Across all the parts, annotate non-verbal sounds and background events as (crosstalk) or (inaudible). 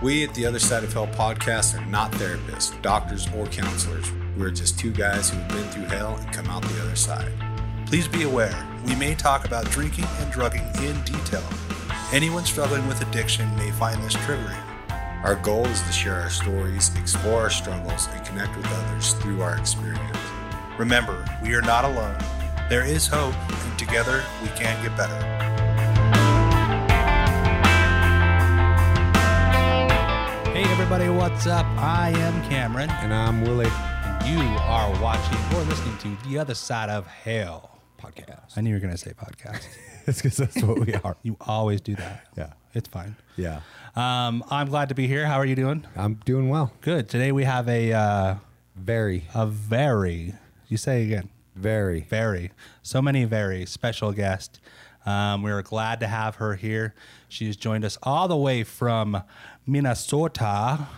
We at the Other Side of Hell podcast are not therapists, doctors, or counselors. We're just two guys who've been through hell and come out the other side. Please be aware, we may talk about drinking and drugging in detail. Anyone struggling with addiction may find this triggering. Our goal is to share our stories, explore our struggles, and connect with others through our experience. Remember, we are not alone. There is hope, and together we can get better. Everybody, what's up? I am Cameron, And I'm Willie. and you are watching or listening to The Other Side of Hell podcast. I knew you were going to say podcast. (laughs) That's because that's what we are. You always do that. Yeah. It's fine. Yeah. Um, I'm glad to be here. How are you doing? I'm doing well. Good. Today we have a uh, Very, a very you say again very. very so many very special guest. Um, we are glad to have her here. She has joined us all the way from Minnesota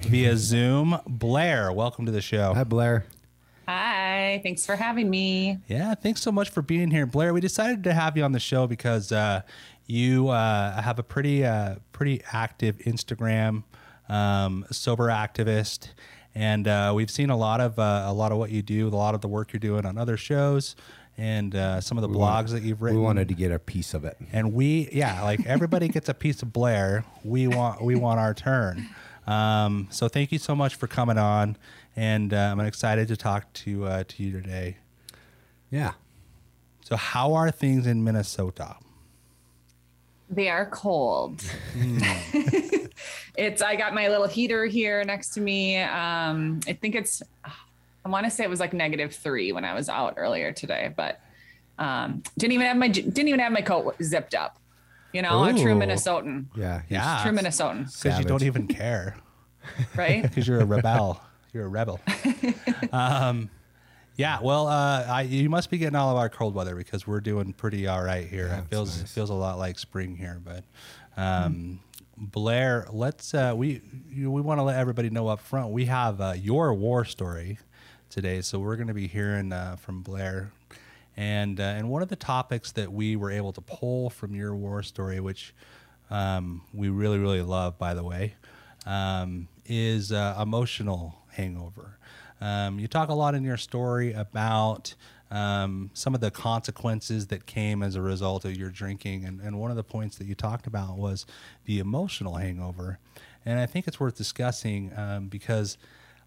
via Zoom. Blair, welcome to the show. Hi, Blair. Hi, thanks for having me. Yeah, thanks so much for being here, Blair. We decided to have you on the show because uh, you uh, have a pretty uh, pretty active Instagram, um, sober activist, and uh, we've seen a lot of uh, a lot of what you do, a lot of the work you're doing on other shows, and uh, some of the blogs that you've written. We wanted to get a piece of it. and we yeah, like everybody gets a piece of Blair. We want we want our turn. Um, so thank you so much for coming on, and uh, I'm excited to talk to uh, to you today. Yeah. So, how are things in Minnesota? They are cold. (laughs) it's I got my little heater here next to me. Um, I think it's I want to say it was like negative three when I was out earlier today, but um, didn't even have my didn't even have my coat zipped up. You know, a true Minnesotan. Yeah. Yeah, True Minnesotan, because you don't even care (laughs) right? (laughs) because you're a rebel. You're a rebel. (laughs) um, yeah, well, uh, I, you must be getting all of our cold weather because we're doing pretty all right here. it feels nice. feels a lot like spring here, but. Um, Blair, let's uh, we we want to let everybody know up front. We have uh, your war story today, so we're going to be hearing uh, from Blair, and uh, and one of the topics that we were able to pull from your war story, which um, we really really love, by the way, um, is uh, emotional hangover. Um, you talk a lot in your story about um, some of the consequences that came as a result of your drinking. And, and one of the points that you talked about was the emotional hangover. And I think it's worth discussing um, because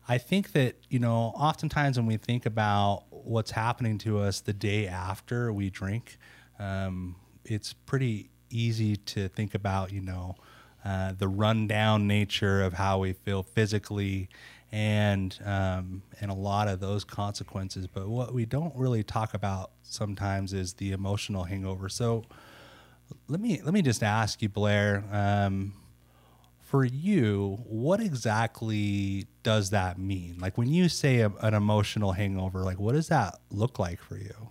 I think that, you know, oftentimes when we think about what's happening to us the day after we drink, um, it's pretty easy to think about, you know, uh, the rundown nature of how we feel physically and um, and a lot of those consequences. But what we don't really talk about sometimes is the emotional hangover. So let me let me just ask you, Blair. Um, for you, what exactly does that mean? Like when you say a, an emotional hangover, like what does that look like for you?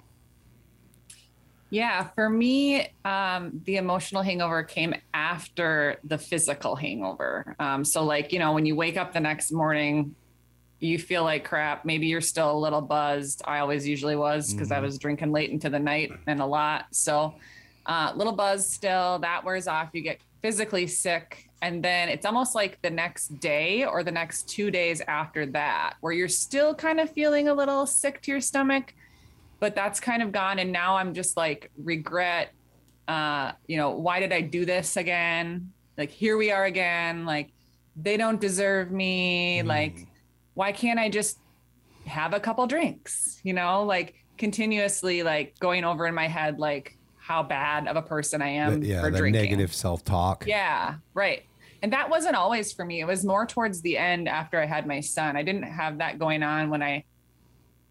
Yeah, for me, um, the emotional hangover came after the physical hangover. Um, so, like, you know, when you wake up the next morning, you feel like crap. Maybe you're still a little buzzed. I always usually was because I was drinking late into the night and a lot. So, uh, little buzz still, that wears off. You get physically sick. And then it's almost like the next day or the next two days after that, where you're still kind of feeling a little sick to your stomach but that's kind of gone and now i'm just like regret uh you know why did i do this again like here we are again like they don't deserve me like why can't i just have a couple drinks you know like continuously like going over in my head like how bad of a person i am The- yeah. for The drinking negative self talk. yeah, right. And that wasn't always for me. It was more towards the end after I had my son. I didn't have that going on when I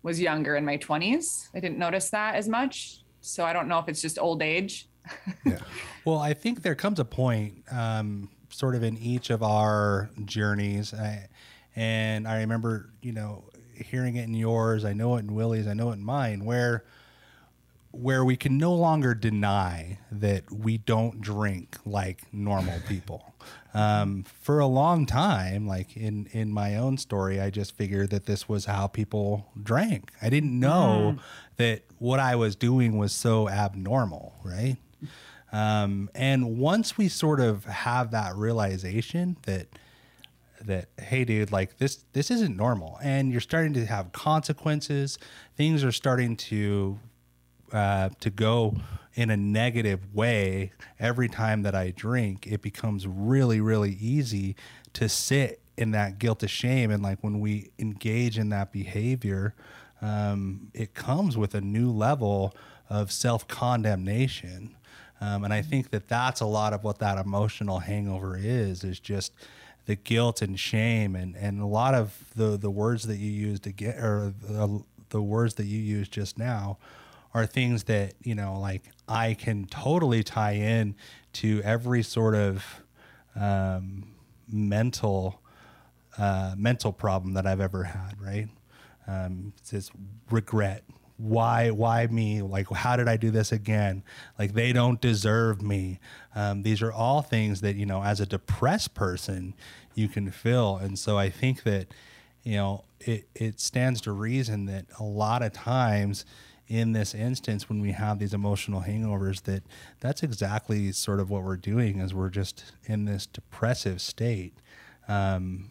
was younger in my 20s. I didn't notice that as much. So I don't know if it's just old age. (laughs) Yeah. Well, I think there comes a point, um, sort of in each of our journeys, I, and I remember, you know, hearing it in yours. I know it in Willie's. I know it in mine. Where where we can no longer deny that we don't drink like normal people. Um, for a long time, like in in my own story, I just figured that this was how people drank. I didn't know that what I was doing was so abnormal, right? Um, and once we sort of have that realization that that hey dude like this this isn't normal and you're starting to have consequences things are starting to uh, to go in a negative way every time that I drink, it becomes really, really easy to sit in that guilt of shame. And like when we engage in that behavior, um, it comes with a new level of self condemnation. Um, and I think that that's a lot of what that emotional hangover is, is just the guilt and shame and, and a lot of the, the words that you used to get, or the, the words that you used just now are things that you know like i can totally tie in to every sort of um, mental uh, mental problem that i've ever had right? Um, it's this regret. Why why me? Like how did i do this again? Like they don't deserve me. Um, these are all things that you know as a depressed person you can feel. And so i think that you know it, it stands to reason that a lot of times in this instance when we have these emotional hangovers that that's exactly sort of what we're doing is we're just in this depressive state. Um,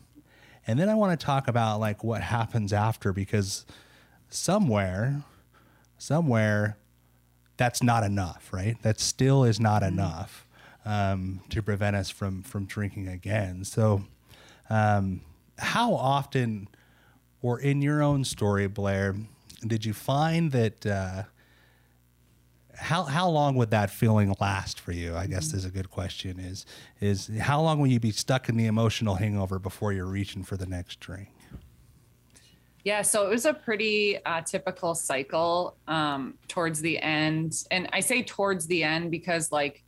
and then i want to talk about like what happens after because somewhere somewhere that's not enough right? That still is not enough um, to prevent us from from drinking again. So um, how often or in your own story blair did you find that uh, how how long would that feeling last for you? I guess is a good question. Is is how long will you be stuck in the emotional hangover before you're reaching for the next drink? Yeah, so it was a pretty uh, typical cycle um, towards the end, and I say towards the end because like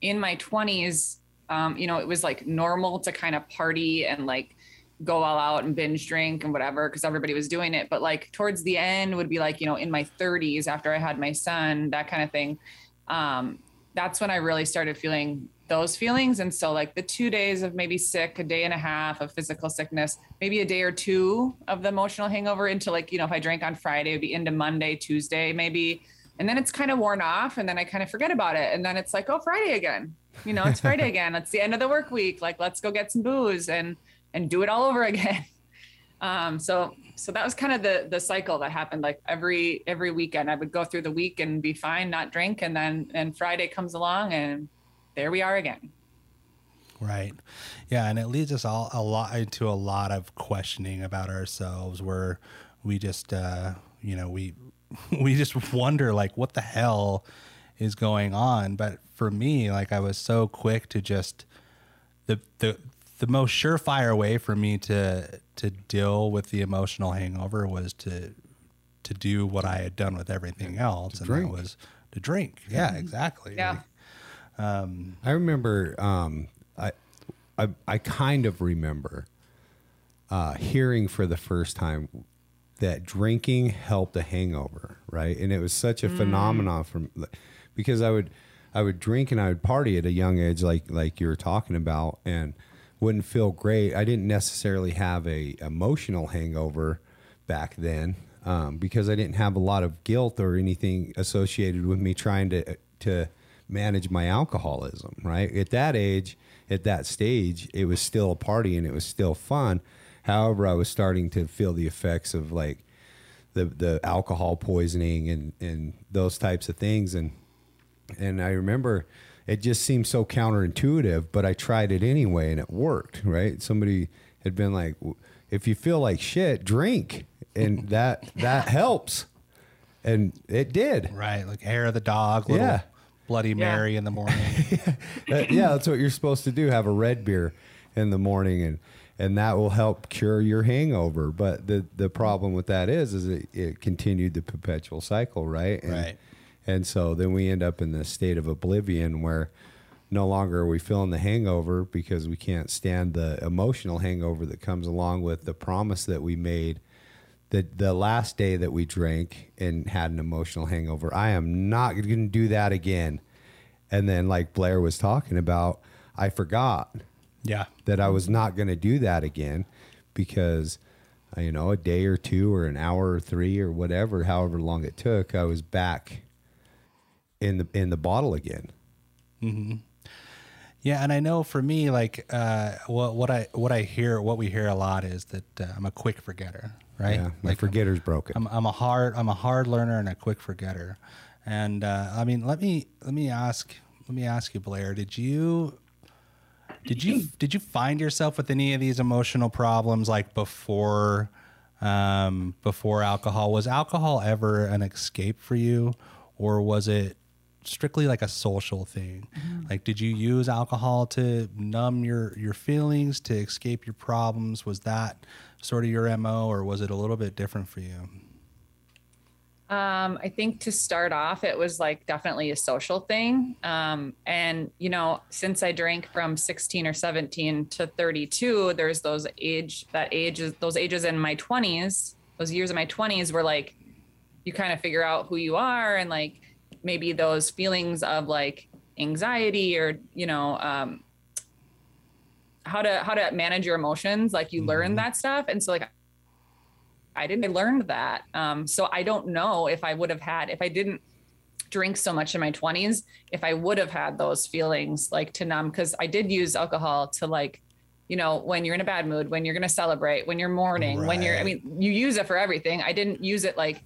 in my 20s, um, you know, it was like normal to kind of party and like go all out and binge drink and whatever because everybody was doing it. But like towards the end would be like you know in my 30s after i had my son that kind of thing. Um, that's when i really started feeling those feelings. And so like the two days of maybe sick a day and a half of physical sickness maybe a day or two of the emotional hangover into like you know if i drank on friday it would be into monday tuesday maybe. And then it's kind of worn off and then i kind of forget about it. And then it's like oh friday again. You know it's friday (laughs) again. It's the end of the work week. Like let's go get some booze. And and do it all over again. (laughs) Um, so so that was kind of the the cycle that happened. Like every every weekend, I would go through the week and be fine, not drink, and then and Friday comes along, and there we are again. Right. Yeah, and it leads us all a lot into a lot of questioning about ourselves, where we just uh, you know we (laughs) we just wonder like what the hell is going on. But for me, like I was so quick to just the the the most surefire way for me to to deal with the emotional hangover was to to do what I had done with everything else, and drink. that was to drink. Yeah, exactly. Yeah. I remember, um, I, I, I kind of remember uh, hearing for the first time that drinking helped a hangover, right? And it was such a phenomenon from because I would, I would drink and I would party at a young age, like like you were talking about, and wouldn't feel great. I didn't necessarily have a emotional hangover back then um, because I didn't have a lot of guilt or anything associated with me trying to to manage my alcoholism. Right at that age, at that stage, it was still a party and it was still fun. However, I was starting to feel the effects of like the the alcohol poisoning and and those types of things and and I remember it just seemed so counterintuitive, but I tried it anyway and it worked, right? Somebody had been like, if you feel like shit, drink. And (laughs) that that helps. And it did. Right, like hair of the dog, little Yeah. Bloody Mary in the morning. (laughs) Yeah, that's what you're supposed to do. Have a red beer in the morning and and that will help cure your hangover. But the the problem with that is is it, it continued the perpetual cycle, right? And, Right. And so then we end up in this state of oblivion where no longer are we feeling the hangover because we can't stand the emotional hangover that comes along with the promise that we made the the last day that we drank and had an emotional hangover. I am not going to do that again. And then like Blair was talking about, I forgot yeah, that I was not going to do that again because you know a day or two or an hour or three or whatever however long it took I was back in the in the bottle again Mm-hmm. Yeah, and I know for me, like uh, what what I what I hear, what we hear a lot is that uh, I'm a quick forgetter, right? Yeah, my like forgetter's broken. I'm, I'm a hard I'm a hard learner and a quick forgetter, and uh, I mean let me let me ask let me ask you, Blair, did you did you did you find yourself with any of these emotional problems like before um, before alcohol? Was alcohol ever an escape for you, or was it strictly like a social thing? Like, did you use alcohol to numb your your feelings, to escape your problems? Was that sort of your mo, or was it a little bit different for you? Um, I think to start off, it was like definitely a social thing. Um, and you know, since I drank from 16 or 17 to 32, there's those age that ages those ages in my 20s, those years in my 20s were like you kind of figure out who you are and like maybe those feelings of like anxiety or you know um, how to how to manage your emotions like you learn that stuff and so like I didn't I learned that. Um, so I don't know if I would have had if I didn't drink so much in my 20s, if I would have had those feelings like to numb because I did use alcohol to like, you know, when you're in a bad mood, when you're gonna celebrate, when you're mourning, when you're I mean, you use it for everything. I didn't use it like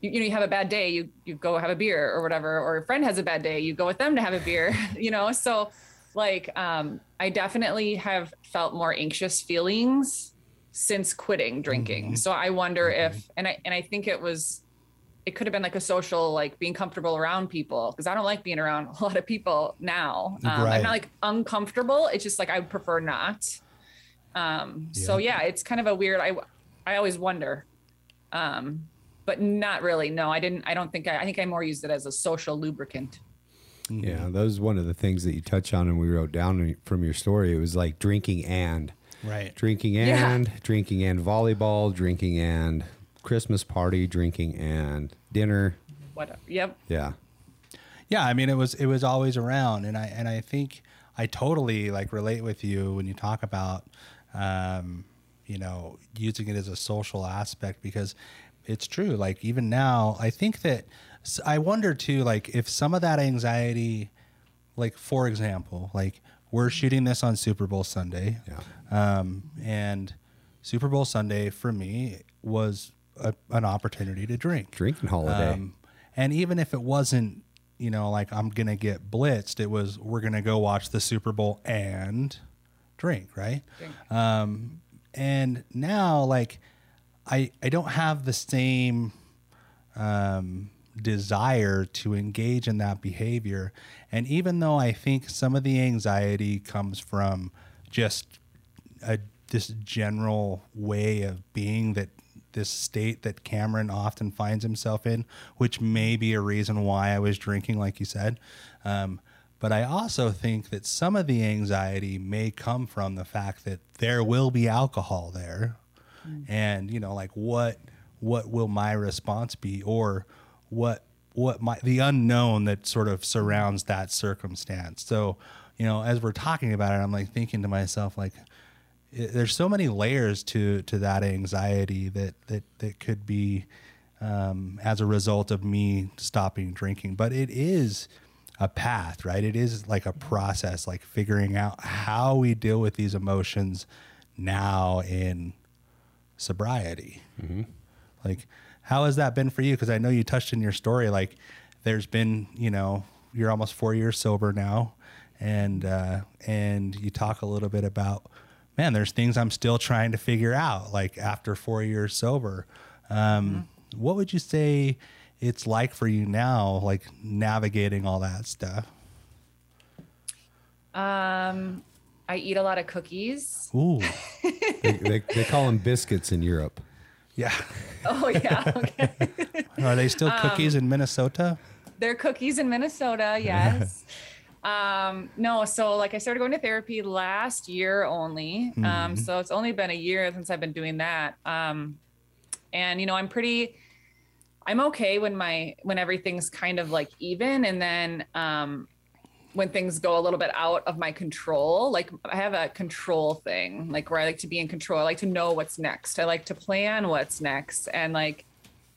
you, you know, you have a bad day, you you go have a beer or whatever, or a friend has a bad day, you go with them to have a beer, (laughs) you know. So like um I definitely have felt more anxious feelings since quitting drinking. So I wonder if and I and I think it was it could have been like a social like being comfortable around people because I don't like being around (laughs) a lot of people now. Um, Right. I'm not like uncomfortable. It's just like I would prefer not. Um, so yeah, it's kind of a weird. I I always wonder, um, but not really. No, I didn't. I don't think I. I think I more used it as a social lubricant. Yeah, that was one of the things that you touched on and we wrote down from your story. It was like drinking and Right. drinking Yeah. and drinking and volleyball, drinking and Christmas party, drinking and dinner. What? Yep. Yeah. Yeah, I mean it was it was always around, and I and I think I totally like relate with you when you talk about um, you know using it as a social aspect because it's true. Like even now, I think that I wonder too, like if some of that anxiety, like for example, like we're shooting this on Super Bowl Sunday, Yeah. um, and Super Bowl Sunday for me was a, an opportunity to drink. Drinking holiday. Um, and even if it wasn't, you know, like I'm gonna get blitzed, it was we're gonna go watch the Super Bowl and drink, right? Drink. Um, and now, like, I I don't have the same um, desire to engage in that behavior. And even though I think some of the anxiety comes from just a this general way of being that this state that Cameron often finds himself in, which may be a reason why I was drinking, like you said. Um, but I also think that some of the anxiety may come from the fact that there will be alcohol there, and you know, like what what will my response be, or what what my the unknown that sort of surrounds that circumstance. So, you know, as we're talking about it, I'm like thinking to myself, like, it, there's so many layers to to that anxiety that that that could be um, as a result of me stopping drinking. But it is a path, right? It is like a process, like figuring out how we deal with these emotions now in sobriety. Like, how has that been for you? Because I know you touched in your story, like, there's been, you know, you're almost four years sober now, and uh, and you talk a little bit about, man, there's things I'm still trying to figure out, like after four years sober. Um, What would you say it's like for you now, like navigating all that stuff? Um, I eat a lot of cookies. Ooh, (laughs) they, they, they call them biscuits in Europe. yeah. Oh yeah. (laughs) Okay. (laughs) Are they still cookies in Minnesota? They're cookies in Minnesota, yes. um, no, so like I started going to therapy last year only. Um, so it's only been a year since I've been doing that. Um, and you know, I'm pretty I'm okay when my when everything's kind of like even and then um when things go a little bit out of my control, like I have a control thing, like where I like to be in control. I like to know what's next. I like to plan what's next and like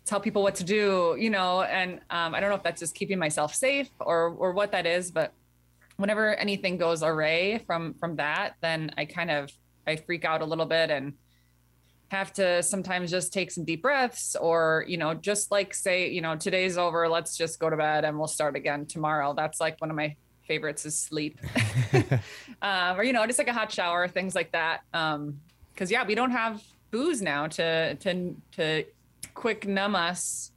tell people what to do, you know, and um, I don't know if that's just keeping myself safe or or what that is, but whenever anything goes awry from from that, then I kind of I freak out a little bit and have to sometimes just take some deep breaths or you know just like say you know today's over let's just go to bed and we'll start again tomorrow that's like one of my favorites is sleep. (laughs) (laughs) Um, or you know just like a hot shower things like that. Um because yeah we don't have booze now to to to quick numb us.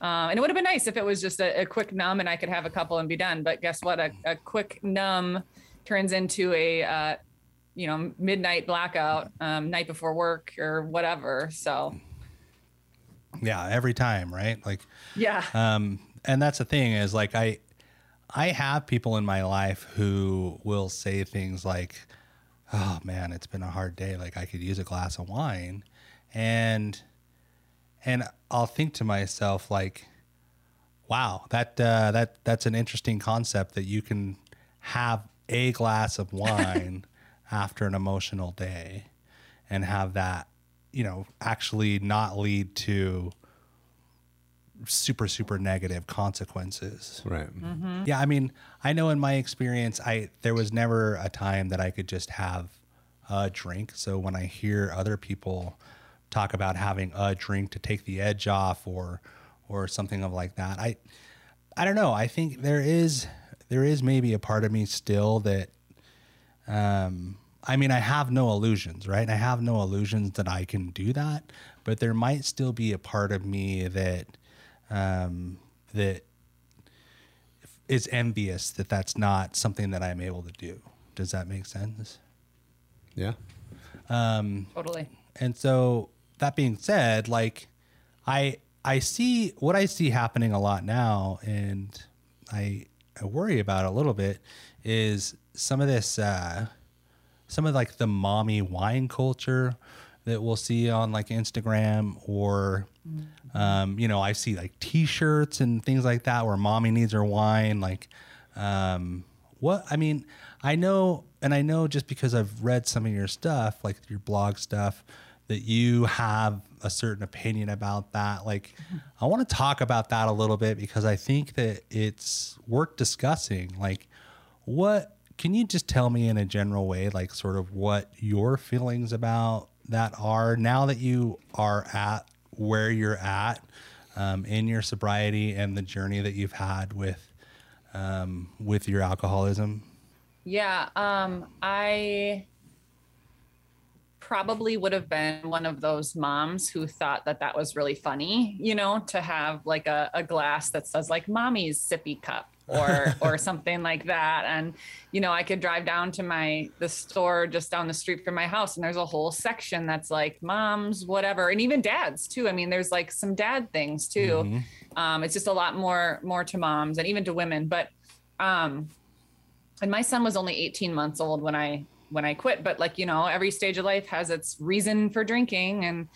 Um, and it would have been nice if it was just a, a, quick numb and I could have a couple and be done. But guess what? A, a quick numb turns into a uh, you know midnight blackout um, night before work or whatever. So yeah every time right? Like yeah. um and that's the thing is like i i have people in my life who will say things like oh man it's been a hard day. Like i could use a glass of wine. And and i'll think to myself like wow that uh, that that's an interesting concept that you can have a glass of wine (laughs) after an emotional day and have that, you know, actually not lead to super super negative consequences. Right. Mm-hmm. Yeah, I mean, I know in my experience I there was never a time that I could just have a drink. So when I hear other people talk about having a drink to take the edge off or or something of like that, I I don't know. I think there is there is maybe a part of me still that um, I mean, I have no illusions, right? I have no illusions that I can do that, but there might still be a part of me that um, that is envious that that's not something that I'm able to do. Does that make sense? Yeah. Um, totally. And so that being said, like I I see what I see happening a lot now, and I I worry about a little bit is some of this, uh, some of like the mommy wine culture that we'll see on like Instagram or, mm-hmm. um, you know, I see like T-shirts and things like that where mommy needs her wine. Like, um, what I mean, I know, and I know just because I've read some of your stuff, like your blog stuff, that you have a certain opinion about that. Like, mm-hmm. I want to talk about that a little bit because I think that it's worth discussing. Like, what can you just tell me in a general way, like sort of what your feelings about that are now that you are at where you're at um, in your sobriety and the journey that you've had with um, with your alcoholism? Yeah, um, I probably would have been one of those moms who thought that that was really funny, you know, to have like a, a glass that says like mommy's sippy cup or (laughs) or something like that. And you know i could drive down to my the store just down the street from my house and there's a whole section that's like moms whatever and even dads too. I mean there's like some dad things too. Mm-hmm. um, it's just a lot more more to moms and even to women. But um and my son was only 18 months old when i when i quit. But like you know every stage of life has its reason for drinking and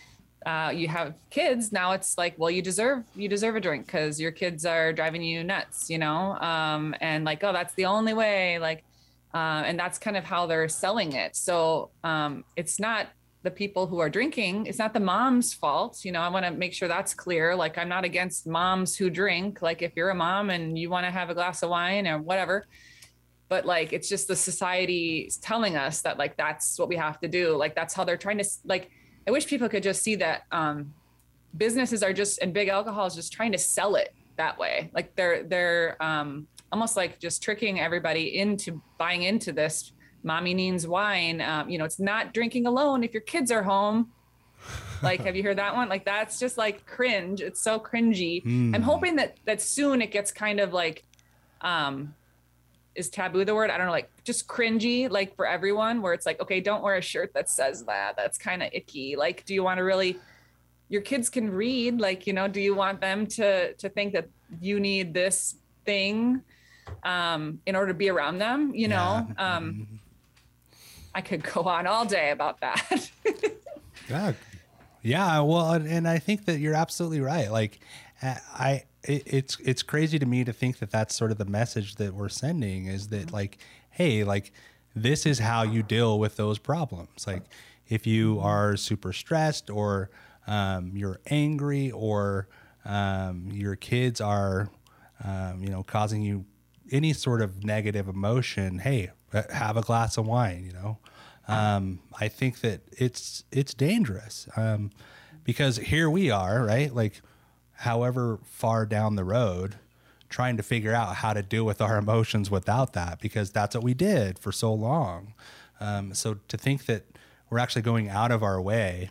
uh, you have kids now it's like well you deserve you deserve a drink because your kids are driving you nuts you know? Um, and like oh that's the only way like uh, and that's kind of how they're selling it. So um, it's not the people who are drinking it's not the mom's fault you know? I want to make sure that's clear like i'm not against moms who drink like if you're a mom and you want to have a glass of wine or whatever. But like it's just the society telling us that like that's what we have to do like that's how they're trying to like I wish people could just see that um, businesses are just and big alcohol is just trying to sell it that way. Like they're they're um, almost like just tricking everybody into buying into this. Mommy needs wine. Um, you know, it's not drinking alone if your kids are home. Like, have you heard that one? Like, that's just like cringe. It's so cringy. Mm. I'm hoping that that soon it gets kind of like um is taboo the word? I don't know, like just cringy, like for everyone, where it's like, okay, don't wear a shirt that says that. That's kind of icky. Like, do you want to really? Your kids can read. Like, you know, do you want them to to think that you need this thing um, in order to be around them? You know, yeah. um, mm-hmm. I could go on all day about that. (laughs) yeah, yeah. Well, and I think that you're absolutely right. Like, I it, it's it's crazy to me to think that that's sort of the message that we're sending is that mm-hmm. like hey like this is how you deal with those problems like if you mm-hmm. are super stressed or um, you're angry or um, your kids are um, you know causing you any sort of negative emotion, hey, uh, have a glass of wine, you know. Um, I think that it's it's dangerous um, because here we are, right? Like, however far down the road, trying to figure out how to deal with our (laughs) emotions without that, because that's what we did for so long. Um, so to think that we're actually going out of our way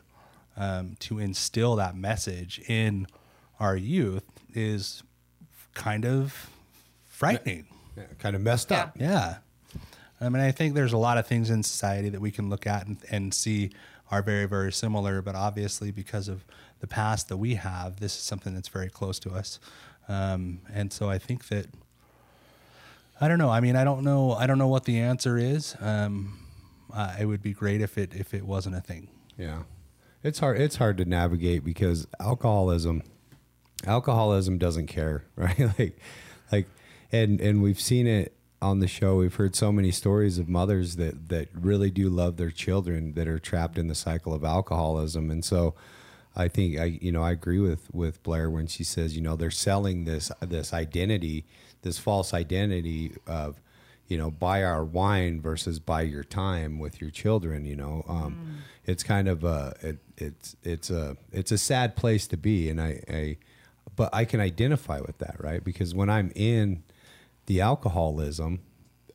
um, to instill that message in our youth is kind of frightening. Yeah, kind of messed up. Yeah. I mean, I think there's a lot of things in society that we can look at and, and see are very, very similar, but obviously because of the past that we have, this is something that's very close to us. Um, and so I think that, I don't know. I mean, I don't know. I don't know what the answer is. Um, uh, it would be great if it, if it wasn't a thing. Yeah. It's hard. It's hard to navigate because alcoholism, alcoholism doesn't care, (laughs) right? like, like, and, and we've seen it on the show, we've heard so many stories of mothers that that really do love their children that are trapped in the cycle of alcoholism, and so I think I you know I agree with with Blair when she says you know they're selling this this identity, this false identity of you know buy our wine versus buy your time with your children. You know, um, mm. it's kind of a it, it's it's a it's a sad place to be, and I, I but I can identify with that right because when I'm in the alcoholism,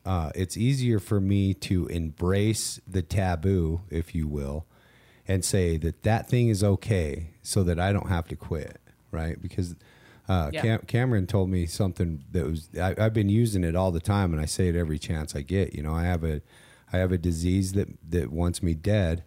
uh, it's easier for me to embrace the taboo, if you will, and say that that thing is okay so that I don't have to quit, right? Because uh, yeah. Cam- Cameron told me something that was I, have been using it all the time, and I say it every chance I get. You know, I have a I have a disease that that wants me dead,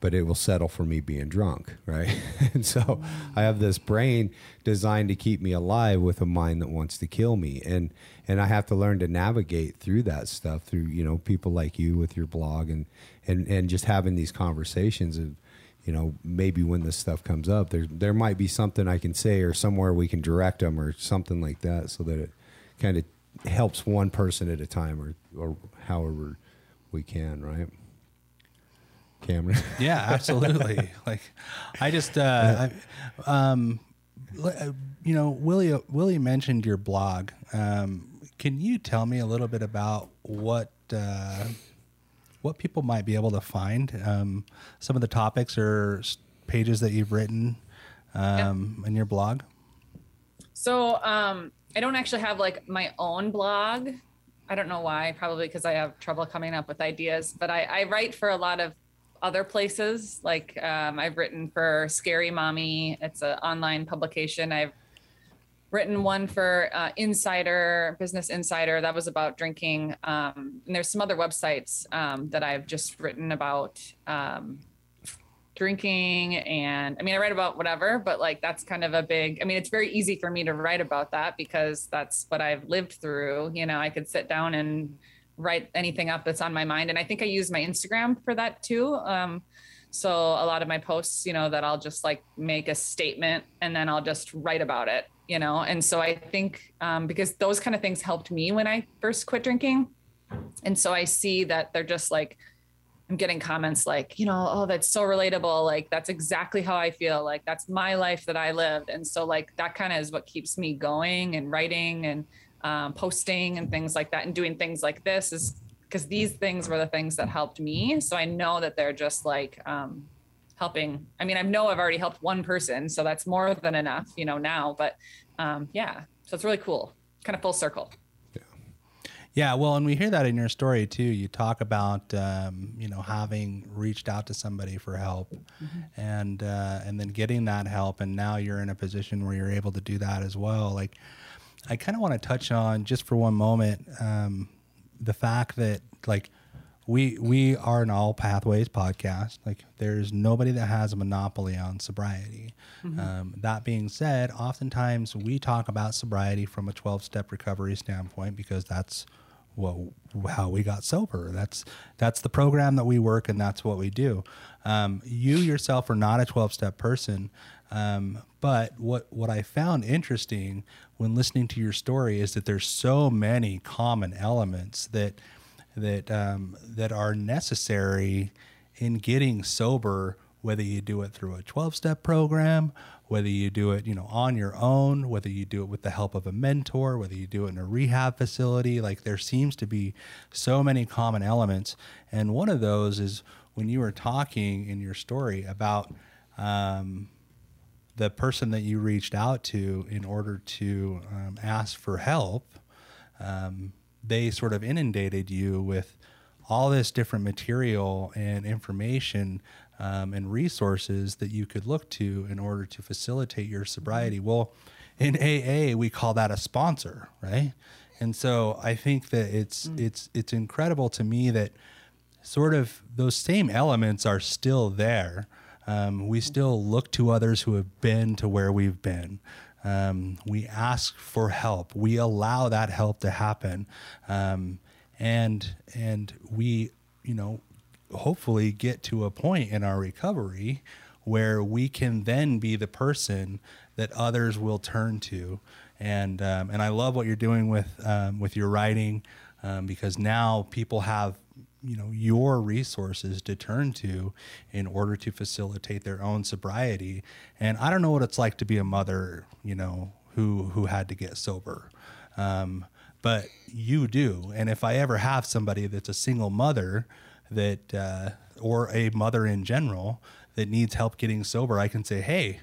but it will settle for me being drunk, right? (laughs) and so I have this brain designed to keep me alive with a mind that wants to kill me. And and I have to learn to navigate through that stuff through, you know, people like you with your blog and and and just having these conversations of you know, maybe when this stuff comes up, there there might be something I can say or somewhere we can direct them or something like that, so that it kind of helps one person at a time or or however we can, right? Cameron. (laughs) yeah, absolutely. like, I just, uh, I, um, uh, you know, Willie, Willie mentioned your blog. Um, can you tell me a little bit about what, uh, what people might be able to find? Um, some of the topics or pages that you've written um, in your blog. So, um, I don't actually have like my own blog. I don't know why, probably because I have trouble coming up with ideas, but I, I write for a lot of other places. Like um, I've written for Scary Mommy. It's an online publication. I've written one for uh, Insider, Business Insider. That was about drinking. Um, and there's some other websites um, that I've just written about um, drinking. And I mean, I write about whatever, but like that's kind of a big, I mean, it's very easy for me to write about that because that's what I've lived through. You know, I could sit down and write anything up that's on my mind. And I think I use my Instagram for that too. Um, so a lot of my posts, you know, that I'll just like make a statement and then I'll just write about it, you know. And so I think um, because those kind of things helped me when I first quit drinking. And so I see that they're just like, I'm getting comments like, you know, oh, that's so relatable. Like, that's exactly how I feel. Like, that's my life that I lived. And so, like, that kind of is what keeps me going and writing and um, posting and things like that and doing things like this is because these things were the things that helped me. So I know that they're just like um, helping. I mean, I know I've already helped one person, so that's more than enough, you know, now. But um, yeah, so it's really cool, kind of full circle. Yeah, well, and we hear that in your story too. You talk about um, you know having reached out to somebody for help, mm-hmm. and uh, and then getting that help, and now you're in a position where you're able to do that as well. Like, I kind of want to touch on just for one moment um, the fact that like we we are an all pathways podcast. Like there's nobody that has a monopoly on sobriety. Mm-hmm. Um, that being said, oftentimes we talk about sobriety from a 12 step recovery standpoint because that's what how we got sober. That's that's the program that we work and that's what we do. Um, you yourself are not a 12 step person, um, but what what I found interesting when listening to your story is that there's so many common elements that that um, that are necessary in getting sober, whether you do it through a 12 step program, whether you do it, you know, on your own, whether you do it with the help of a mentor, whether you do it in a rehab facility, like there seems to be so many common elements. And one of those is when you were talking in your story about um, the person that you reached out to in order to um, ask for help, um, they sort of inundated you with all this different material and information um, and resources that you could look to in order to facilitate your sobriety. Well, in AA, we call that a sponsor, right? And so I think that it's mm. it's it's incredible to me that sort of those same elements are still there. Um, we still look to others who have been to where we've been. Um, we ask for help. We allow that help to happen, um, and and we, you know, hopefully get to a point in our recovery where we can then be the person that others will turn to. And um, and I love what you're doing with um, with your writing um, because now people have you know your resources to turn to in order to facilitate their own sobriety. And i don't know what it's like to be a mother you know who who had to get sober. Um, but you do. And if i ever have somebody that's a single mother that uh, or a mother in general that needs help getting sober i can say hey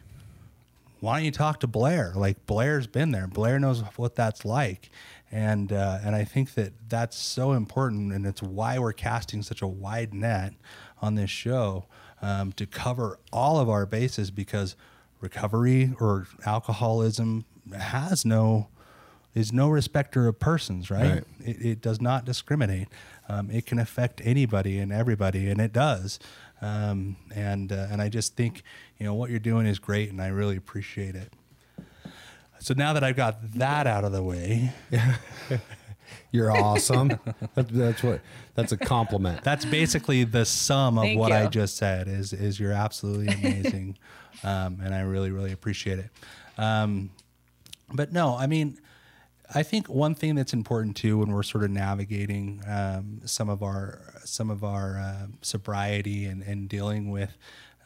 why don't you talk to blair? Like blair's been there. Blair knows what that's like and uh, and I think that that's so important, and it's why we're casting such a wide net on this show um, to cover all of our bases because recovery or alcoholism has no is no respecter of persons, right? right. It, it, does not discriminate. Um, it can affect anybody and everybody, and it does. Um, and uh, and I just think you know what you're doing is great, and I really appreciate it. So now that I've got that out of the way, (laughs) you're awesome. that's, that's what. That's a compliment. That's basically the sum of Thank what you. I just said. Is is you're absolutely amazing, (laughs) um, and I really really appreciate it. Um, but no, I mean, I think one thing that's important too when we're sort of navigating um, some of our some of our uh, sobriety and, and dealing with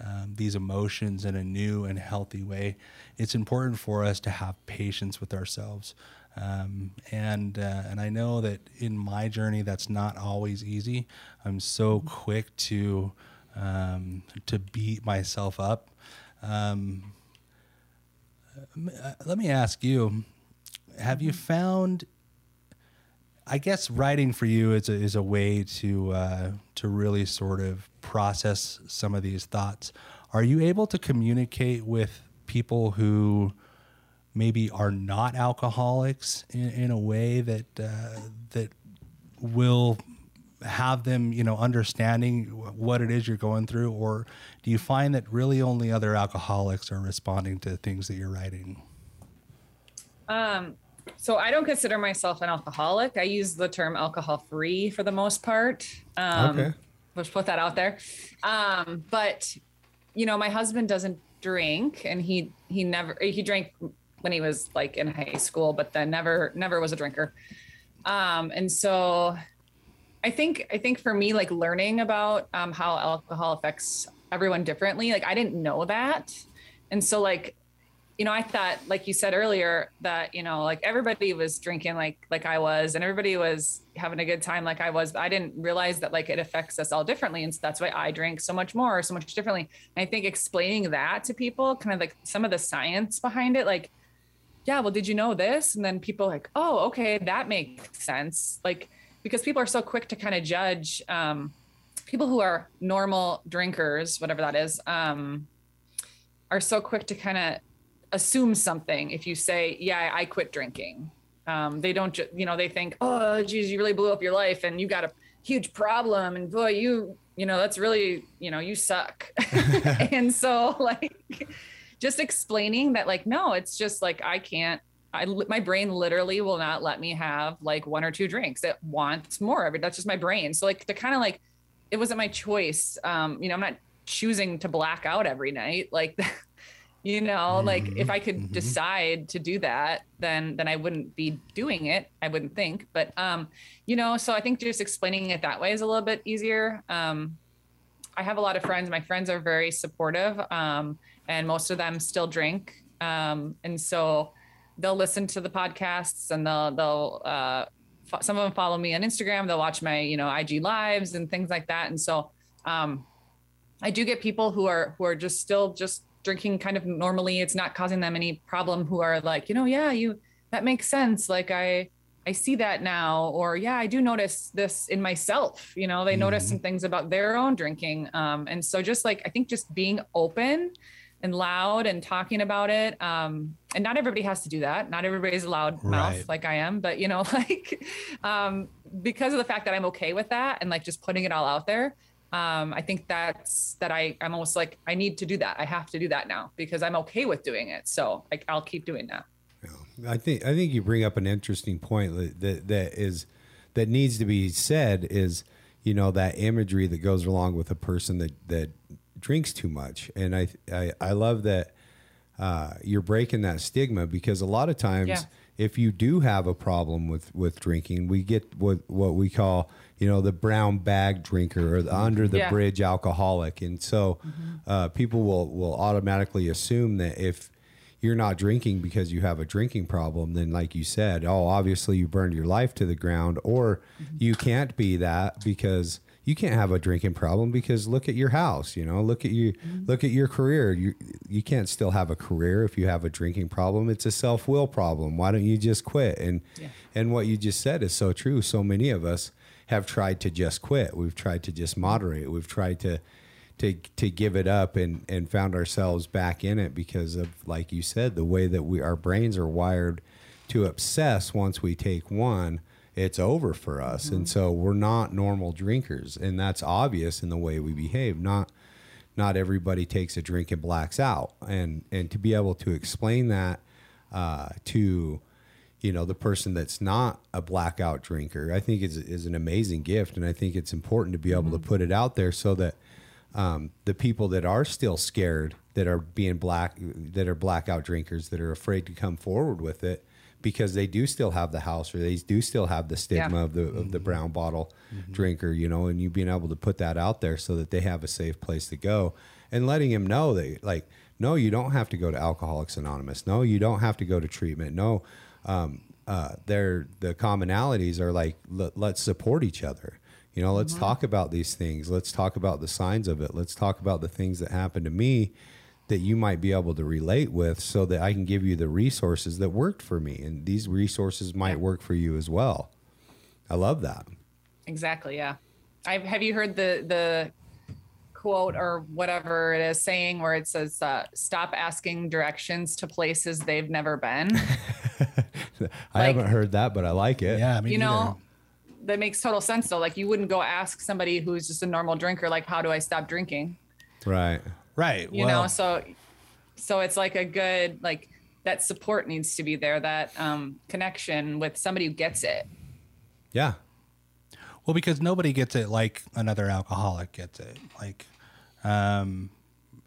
um, these emotions in a new and healthy way, it's important for us to have patience with ourselves. Um, and uh, and I know that in my journey, that's not always easy. I'm so quick to um, to beat myself up. Um, uh, let me ask you: Have you found I guess writing for you is a, is a way to uh, to really sort of process some of these thoughts. Are you able to communicate with people who maybe are not alcoholics in, in a way that uh, that will have them, you know, understanding what it is you're going through, or do you find that really only other alcoholics are responding to things that you're writing? Um, so I don't consider myself an alcoholic. I use the term alcohol free for the most part. Um, okay. Let's put that out there. Um, but you know, my husband doesn't drink, and he he never he drank when he was like in high school, but then never never was a drinker. Um, and so I think I think for me, like learning about um, how alcohol affects everyone differently, like I didn't know that, and so like you know, I thought, like you said earlier, that you know, like everybody was drinking like like I was, and everybody was having a good time like I was. But I didn't realize that like it affects us all differently, and so that's why I drink so much more, so much differently. And I think explaining that to people, kind of like some of the science behind it, like, yeah, well, did you know this? And then people like, oh, okay, that makes sense. Like because people are so quick to kind of judge um, people who are normal drinkers, whatever that is, um, are so quick to kind of assume something if you say, "Yeah, I quit drinking." Um, they don't, ju- you know, they think, "Oh, geez, you really blew up your life, and you got a huge problem, and boy, you, you know, that's really, you know, you suck." (laughs) and so, like, just explaining that, like, no, it's just like I can't. I, my brain literally will not let me have like one or two drinks. It wants more of it. That's just my brain. So like to kind of like, it wasn't my choice. Um, you know, I'm not choosing to black out every night. Like (laughs) you know mm-hmm. like if i could mm-hmm. decide to do that then then i wouldn't be doing it i wouldn't think but um you know so i think just explaining it that way is a little bit easier um I have a lot of friends. My friends are very supportive, um, and most of them still drink. Um, and so they'll listen to the podcasts and they'll they'll uh, fo- some of them follow me on Instagram. They'll watch my you know IG lives and things like that. And so um, I do get people who are who are just still just drinking kind of normally. It's not causing them any problem. Who are like you know yeah you that makes sense. Like I I see that now, or yeah, I do notice this in myself. You know, they notice some things about their own drinking. Um, and so just like I think just being open and loud and talking about it. Um, and not everybody has to do that. Not everybody's a loud mouth Right. like I am, but you know, (laughs) like um, because of the fact that I'm okay with that and like just putting it all out there. Um, I think that's that I I'm almost like I need to do that. I have to do that now because I'm okay with doing it. So like I'll keep doing that. I think I think you bring up an interesting point that, that that is that needs to be said is you know that imagery that goes along with a person that that drinks too much, and I I, I love that uh, you're breaking that stigma because a lot of times Yeah. if you do have a problem with with drinking, we get what what we call you know the brown bag drinker or the under the Yeah. bridge alcoholic, and so mm-hmm. uh, people will will automatically assume that if you're not drinking because you have a drinking problem, then like you said, oh, obviously you burned your life to the ground, or mm-hmm. you can't be that because you can't have a drinking problem because look at your house, you know, look at you, mm-hmm. look at your career. You you can't still have a career if you have a drinking problem. It's a self will problem. Why don't you just quit? And and what you just said is so true. So many of us have tried to just quit. We've tried to just moderate. We've tried to to to give it up and and found ourselves back in it because of like you said the way that we our brains are wired to obsess once we take one it's over for us and so we're not normal drinkers and that's obvious in the way we behave not not everybody takes a drink and blacks out and and to be able to explain that uh, to you know the person that's not a blackout drinker i think is is an amazing gift and i think it's important to be able to mm-hmm. put it out there so that um, the people that are still scared that are being black that are blackout drinkers that are afraid to come forward with it because they do still have the house or they do still have the stigma Yeah. of the of the mm-hmm. brown bottle mm-hmm. drinker you know and you being able to put that out there so that they have a safe place to go and letting him know that like no you don't have to go to alcoholics anonymous. No you don't have to go to treatment. No um, uh, they're the commonalities are like let, let's support each other. You know let's talk about these things. Let's talk about the signs of it. Let's talk about the things that happened to me that you might be able to relate with so that i can give you the resources that worked for me. And these resources might work for you as well. I love that. Exactly. Yeah. I've, have you heard the the quote or whatever it is saying where it says, uh, "Stop asking directions to places they've never been." (laughs) i Like- haven't heard that but i like it Yeah, I mean, you know, that makes total sense. Though, like you wouldn't go ask somebody who's just a normal drinker, like, "How do I stop drinking?" right right? You well, know, so so it's like a good like that support needs to be there. That um, connection with somebody who gets it. yeah Well, because nobody gets it like another alcoholic gets it. Like, um,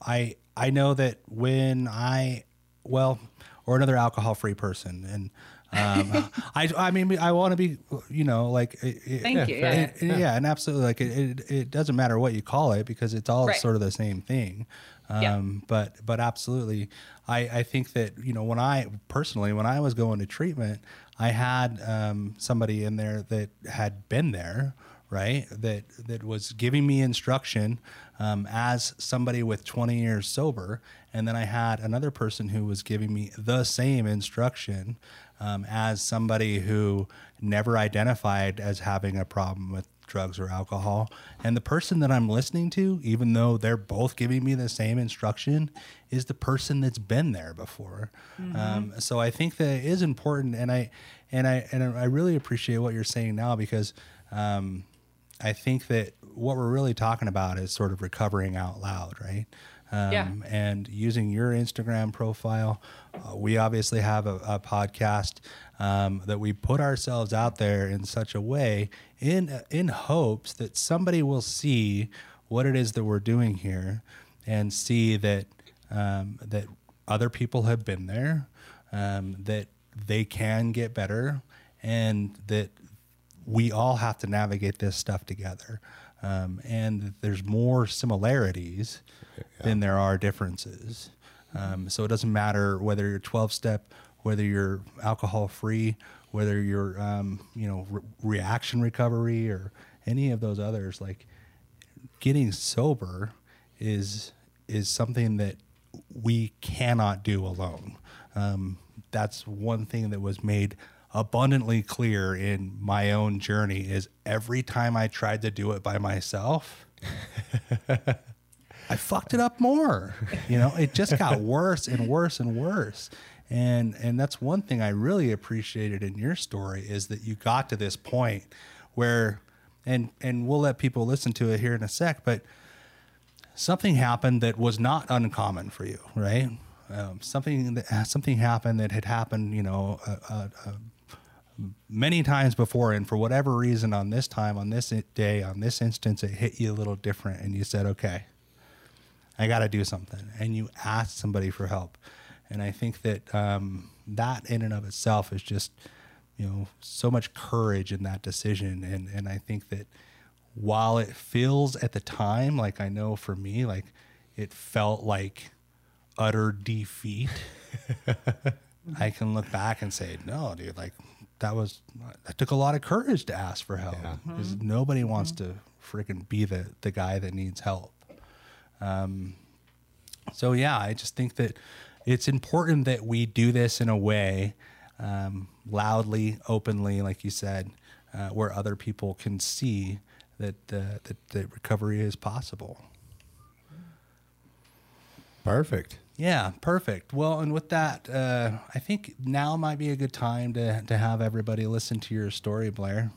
I I know that when I well, or another alcohol-free person, and um, I I mean I want to be you know like it, it- Thank you. Yeah. and- and yeah, and absolutely like it, it, it doesn't matter what you call it because it's all Right. sort of the same thing. Yeah. Um, but but absolutely, I I think that you know when I personally when I was going to treatment, I had um, somebody in there that had been there, right? That that was giving me instruction um, as somebody with 20 years sober, and then I had another person who was giving me the same instruction um, as somebody who never identified as having a problem with drugs or alcohol. And the person that I'm listening to, even though they're both giving me the same instruction, is the person that's been there before. Um, so I think that it is important, and I and I and I really appreciate what you're saying now because um, I think that what we're really talking about is sort of recovering out loud, right? Um, Yeah. And using your Instagram profile, uh, we obviously have a, a podcast um, that we put ourselves out there in such a way in in hopes that somebody will see what it is that we're doing here and see that um, that other people have been there, um, that they can get better, and that we all have to navigate this stuff together. Um, and there's more similarities yeah. than there are differences. Um, so it doesn't matter whether you're 12 step, whether you're alcohol free, whether you're um, you know re- reaction recovery or any of those others. Like getting sober is is something that we cannot do alone. Um, that's one thing that was made abundantly clear in my own journey is every time I tried to do it by myself, (laughs) I fucked it up more. You know, it just got (laughs) worse and worse and worse. And and that's one thing I really appreciated in your story is that you got to this point where and and we'll let people listen to it here in a sec, but something happened that was not uncommon for you, right? Um, something that something happened that had happened, you know, uh, uh, many times before, and for whatever reason, on this time, on this day, on this instance, it hit you a little different, and you said, "Okay, I got to do something," and you asked somebody for help, and I think that um, that in and of itself is just, you know, so much courage in that decision, and and I think that while it feels at the time like I know for me, like it felt like utter defeat. (laughs) I can look back and say, no, dude, like that was that took a lot of courage to ask for help because yeah. mm-hmm. nobody wants mm-hmm. to freaking be the the guy that needs help. Um, so yeah, I just think that it's important that we do this in a way, um, loudly, openly, like you said, uh, where other people can see that, uh, that that recovery is possible. Perfect. Yeah, perfect. Well, and with that, uh, I think now might be a good time to, to have everybody listen to your story, Blair.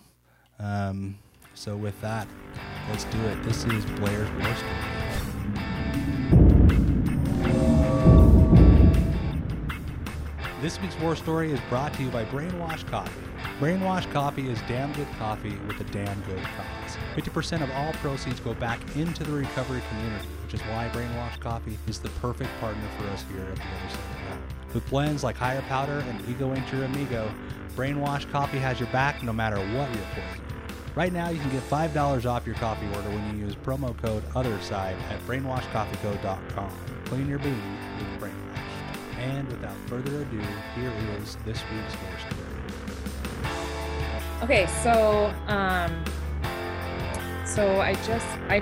Um, so, with that, let's do it. This is Blair's War Story. This week's War Story is brought to you by Brainwash Coffee. Brainwash Coffee is damn good coffee with a damn good cause. 50% of all proceeds go back into the recovery community, which is why Brainwash Coffee is the perfect partner for us here at the other side of With blends like Higher Powder and Ego Ain't Your Amigo, Brainwash Coffee has your back no matter what you're poisoning. Right now, you can get $5 off your coffee order when you use promo code OTHERSIDE at brainwashcoffeeco.com. Clean your bean with Brainwash. And without further ado, here is this week's war story. Okay, so um, so I just I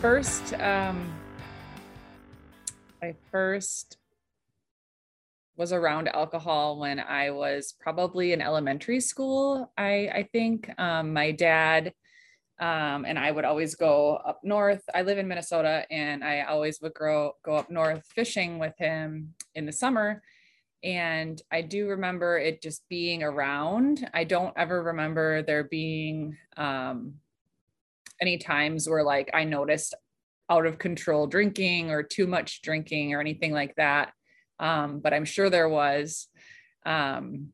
first um, I first was around alcohol when I was probably in elementary school. I I think um, my dad um, and I would always go up north. I live in Minnesota, and I always would grow, go up north fishing with him in the summer. And I do remember it just being around. I don't ever remember there being um, any times where like I noticed out of control drinking or too much drinking or anything like that. Um, but I'm sure there was. Um,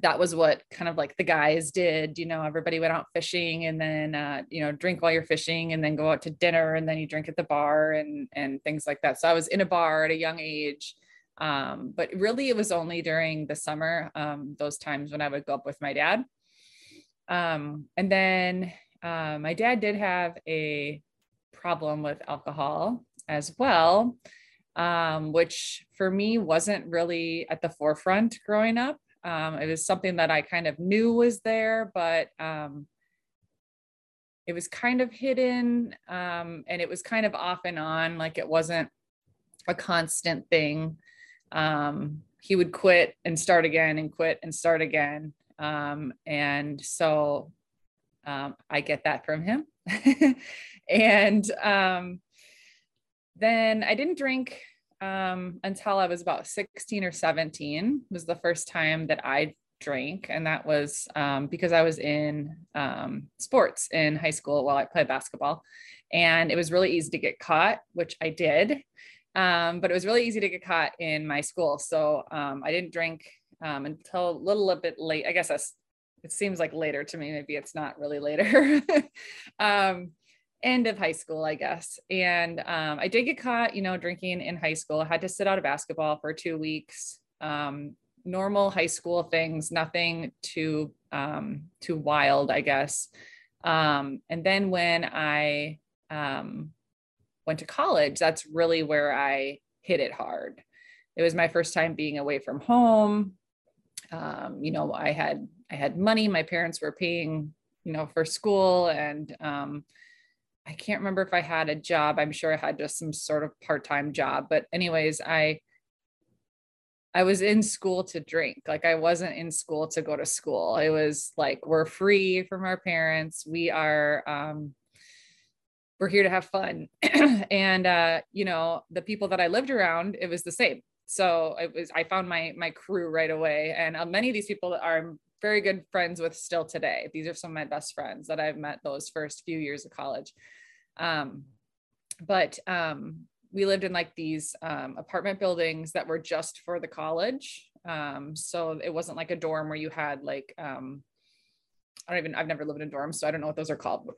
that was what kind of like the guys did you know everybody went out fishing and then uh, you know drink while you're fishing and then go out to dinner and then you drink at the bar and and things like that so i was in a bar at a young age um, but really it was only during the summer um, those times when i would go up with my dad um, and then uh, my dad did have a problem with alcohol as well um, which for me wasn't really at the forefront growing up um, it was something that I kind of knew was there, but um, it was kind of hidden um, and it was kind of off and on, like it wasn't a constant thing. Um, he would quit and start again and quit and start again. Um, and so um, I get that from him. (laughs) and then I didn't drink um, until I was about 16 or 17 was the first time that I drank. And that was um, because I was in um, sports in high school while I played basketball. And it was really easy to get caught, which I did. Um, but it was really easy to get caught in my school. So um, I didn't drink um, until a little bit late. I guess that's, it seems like later to me. Maybe it's not really later. (laughs) um, end of high school, I guess. And um, I did get caught, you know, drinking in high school. I had to sit out of basketball for two weeks. Um, normal high school things, nothing too um, too wild, I guess. Um, and then when I um, went to college, that's really where I hit it hard. It was my first time being away from home. Um, you know, I had I had money. My parents were paying, you know, for school, and um, I can't remember if I had a job. I'm sure I had just some sort of part time job. But anyways, I I was in school to drink. Like I wasn't in school to go to school. It was like we're free from our parents. We are um we're here to have fun. (clears throat) and uh, you know, the people that I lived around, it was the same. So it was I found my my crew right away. And uh, many of these people are very good friends with still today. These are some of my best friends that I've met those first few years of college. Um, but um, we lived in like these um, apartment buildings that were just for the college. Um, so it wasn't like a dorm where you had like, um, I don't even, I've never lived in dorms, so I don't know what those are called.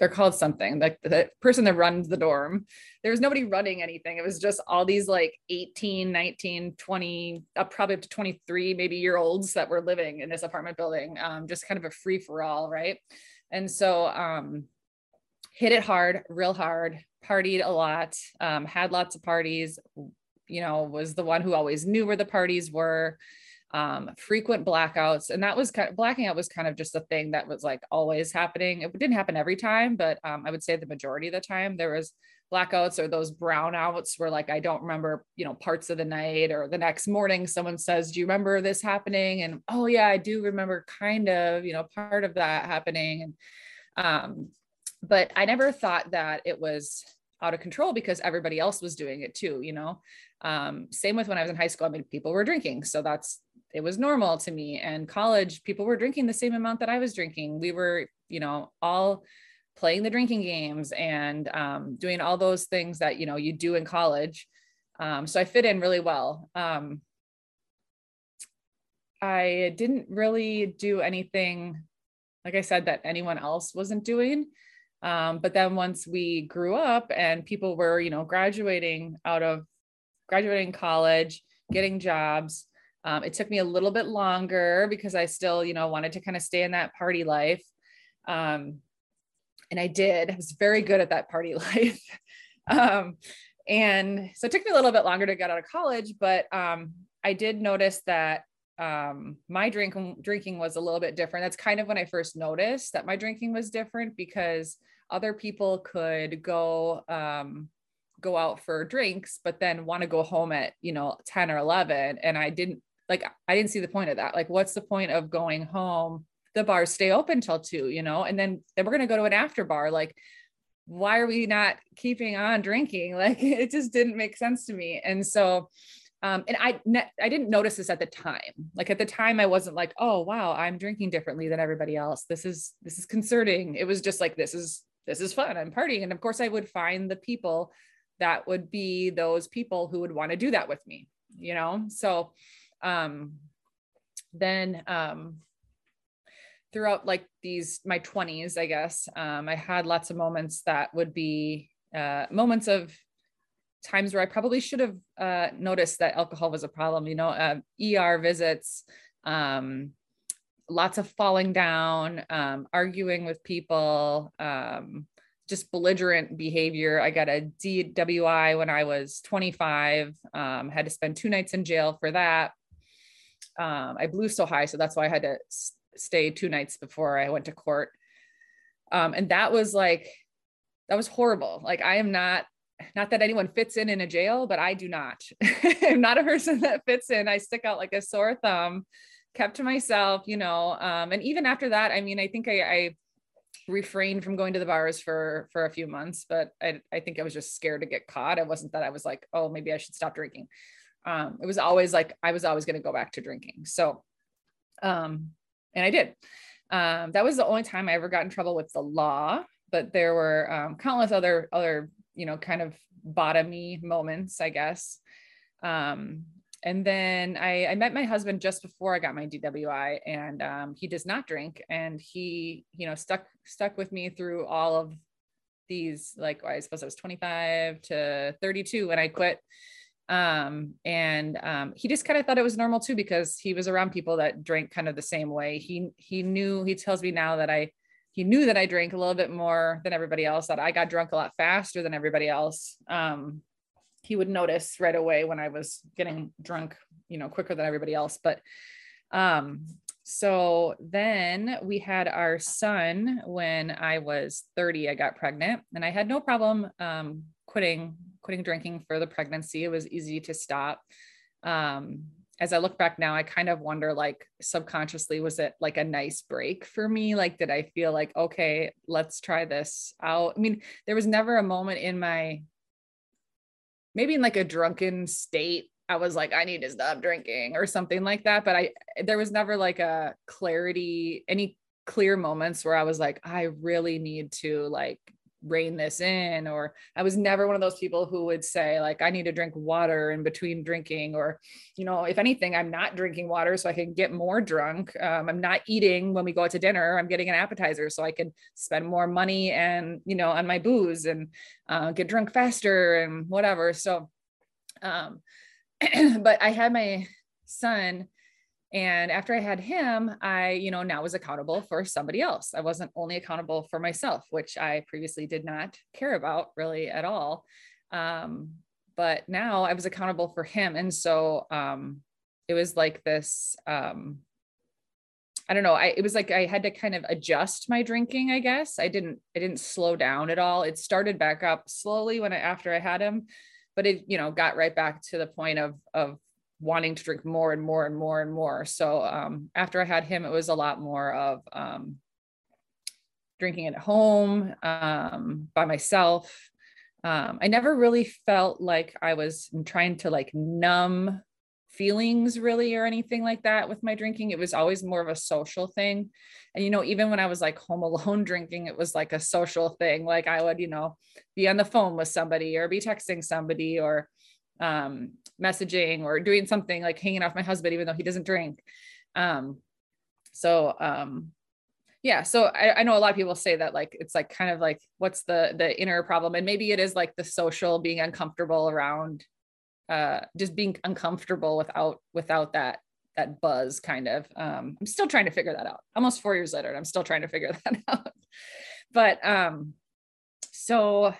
They're called something like the person that runs the dorm. There was nobody running anything. It was just all these like 18, 19, 20, uh, probably up to 23, maybe year olds that were living in this apartment building. Um, just kind of a free for all. Right. And so, um, hit it hard, real hard, partied a lot, um, had lots of parties, you know, was the one who always knew where the parties were, um, frequent blackouts. And that was kind of blacking out was kind of just a thing that was like always happening. It didn't happen every time, but um, I would say the majority of the time there was blackouts or those brownouts where like I don't remember, you know, parts of the night or the next morning someone says, "Do you remember this happening?" and "Oh yeah, I do remember kind of, you know, part of that happening." And um but I never thought that it was out of control because everybody else was doing it too, you know. Um, same with when I was in high school. I mean, people were drinking, so that's it was normal to me. And college, people were drinking the same amount that I was drinking. We were, you know, all playing the drinking games and um, doing all those things that you know you do in college. Um, so I fit in really well. Um, I didn't really do anything, like I said, that anyone else wasn't doing. Um, but then once we grew up and people were, you know, graduating out of graduating college, getting jobs, um, it took me a little bit longer because I still, you know, wanted to kind of stay in that party life. Um, and I did. I was very good at that party (laughs) life. um, and so it took me a little bit longer to get out of college, but um, I did notice that um, my drinking drinking was a little bit different. That's kind of when I first noticed that my drinking was different because other people could go um, go out for drinks, but then want to go home at you know 10 or 11, and I didn't like I didn't see the point of that. Like, what's the point of going home? The bars stay open till two, you know, and then then we're gonna go to an after bar. Like, why are we not keeping on drinking? (laughs) Like, it just didn't make sense to me, and so um, and I I didn't notice this at the time. Like at the time, I wasn't like, oh wow, I'm drinking differently than everybody else. This is this is concerning. It was just like this is this is fun. I'm partying, and of course, I would find the people that would be those people who would want to do that with me. You know, so um, then um, throughout like these my 20s, I guess um, I had lots of moments that would be uh, moments of times where I probably should have uh, noticed that alcohol was a problem, you know, uh, ER visits, um, lots of falling down, um, arguing with people, um, just belligerent behavior. I got a DWI when I was 25, um, had to spend two nights in jail for that. Um, I blew so high, so that's why I had to stay two nights before I went to court. Um, and that was like, that was horrible. Like, I am not not that anyone fits in in a jail, but I do not. (laughs) I'm not a person that fits in. I stick out like a sore thumb, kept to myself, you know. Um, and even after that, I mean, I think I, I refrained from going to the bars for for a few months, but I, I think I was just scared to get caught. It wasn't that I was like, oh, maybe I should stop drinking. Um, it was always like I was always going to go back to drinking. So, um, and I did. Um, that was the only time I ever got in trouble with the law. But there were um, countless other other you know, kind of bottomy moments, I guess. Um, and then I, I, met my husband just before I got my DWI, and um, he does not drink, and he, you know, stuck stuck with me through all of these. Like I suppose I was 25 to 32 when I quit, um, and um, he just kind of thought it was normal too because he was around people that drank kind of the same way. He he knew. He tells me now that I he knew that I drank a little bit more than everybody else, that I got drunk a lot faster than everybody else. Um, he would notice right away when I was getting drunk, you know, quicker than everybody else. But um, so then we had our son when I was 30, I got pregnant and I had no problem um, quitting, quitting drinking for the pregnancy. It was easy to stop. Um, as I look back now, I kind of wonder like subconsciously, was it like a nice break for me? Like, did I feel like, okay, let's try this out? I mean, there was never a moment in my, maybe in like a drunken state, I was like, I need to stop drinking or something like that. But I, there was never like a clarity, any clear moments where I was like, I really need to like rein this in or i was never one of those people who would say like i need to drink water in between drinking or you know if anything i'm not drinking water so i can get more drunk. Um, i'm not eating when we go out to dinner i'm getting an appetizer so i can spend more money and you know on my booze and uh, get drunk faster and whatever. So um (clears throat) but i had my son and after I had him, I, you know, now was accountable for somebody else. I wasn't only accountable for myself, which I previously did not care about really at all. Um, but now I was accountable for him. And so um, it was like this, um, I don't know. I, it was like I had to kind of adjust my drinking, I guess. I didn't, I didn't slow down at all. It started back up slowly when I, after I had him, but it, you know, got right back to the point of, of wanting to drink more and more and more and more. So um, after I had him, it was a lot more of um, drinking at home um, by myself. Um, I never really felt like I was trying to like numb feelings really or anything like that with my drinking. It was always more of a social thing. And, you know, even when I was like home (laughs) alone drinking, it was like a social thing. Like I would, you know, be on the phone with somebody or be texting somebody or, um, messaging or doing something like hanging off my husband, even though he doesn't drink. Um, so, um, yeah, so I, I know a lot of people say that like it's like kind of like what's the the inner problem, and maybe it is like the social being uncomfortable around, uh, just being uncomfortable without without that that buzz kind of. Um, I'm still trying to figure that out. Almost four years later, and I'm still trying to figure (laughs) that out. but um, so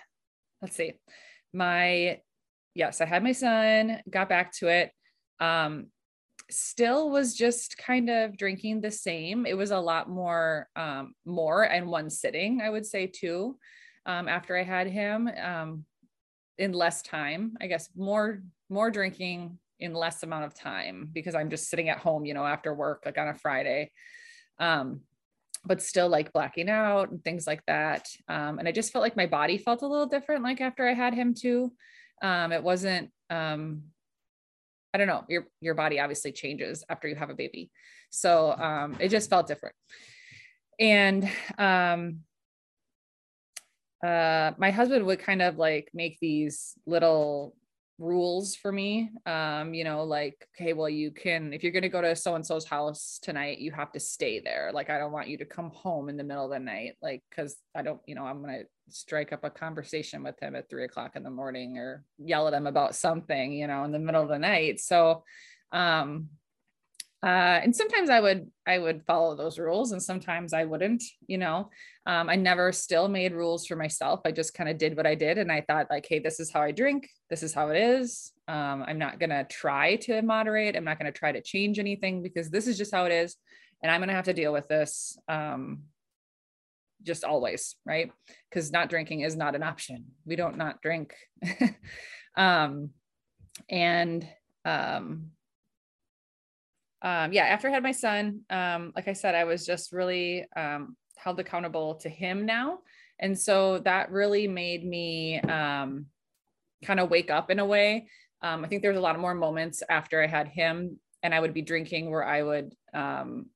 let's see, my yes, I had my son, got back to it. Um, still was just kind of drinking the same. It was a lot more, um, more and one sitting, I would say too. Um, after I had him, um, in less time, I guess more, more drinking in less amount of time because I'm just sitting at home, you know, after work, like on a Friday. Um, but still like blacking out and things like that. Um, and I just felt like my body felt a little different, like after I had him too. Um, it wasn't, um, I don't know, your, your body obviously changes after you have a baby. So um, it just felt different. And um, uh, my husband would kind of like make these little rules for me. Um, you know, like, okay, well, you can, if you're going to go to so and so's house tonight, you have to stay there. Like, I don't want you to come home in the middle of the night, like, because I don't, you know, I'm going to strike up a conversation with him at three o'clock in the morning or yell at him about something, you know, in the middle of the night. So, um, uh, and sometimes I would I would follow those rules, and sometimes I wouldn't. You know, um, I never still made rules for myself. I just kind of did what I did, and I thought like, hey, this is how I drink. This is how it is. Um, I'm not gonna try to moderate. I'm not gonna try to change anything because this is just how it is, and I'm gonna have to deal with this. Um, just always, right? Because not drinking is not an option. We don't not drink. (laughs) um, and um, um, yeah, after I had my son, um, like I said, I was just really um, held accountable to him now. And so that really made me um, kind of wake up in a way. Um, I think there was a lot of more moments after I had him and I would be drinking where I would, um,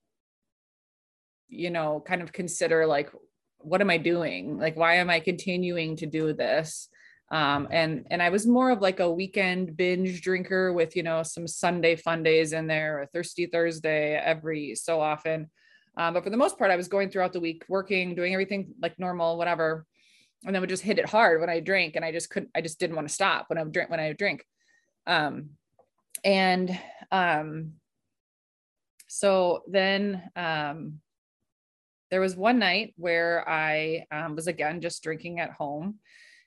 you know, kind of consider like, what am I doing? Like, why am I continuing to do this? Um, and and I was more of like a weekend binge drinker with you know some Sunday fun days in there, a thirsty Thursday every so often. Um, but for the most part, I was going throughout the week, working, doing everything like normal, whatever, and then would just hit it hard when I drink, and I just couldn't, I just didn't want to stop when I drink when I drink. Um, and um, so then um, there was one night where I um, was again just drinking at home.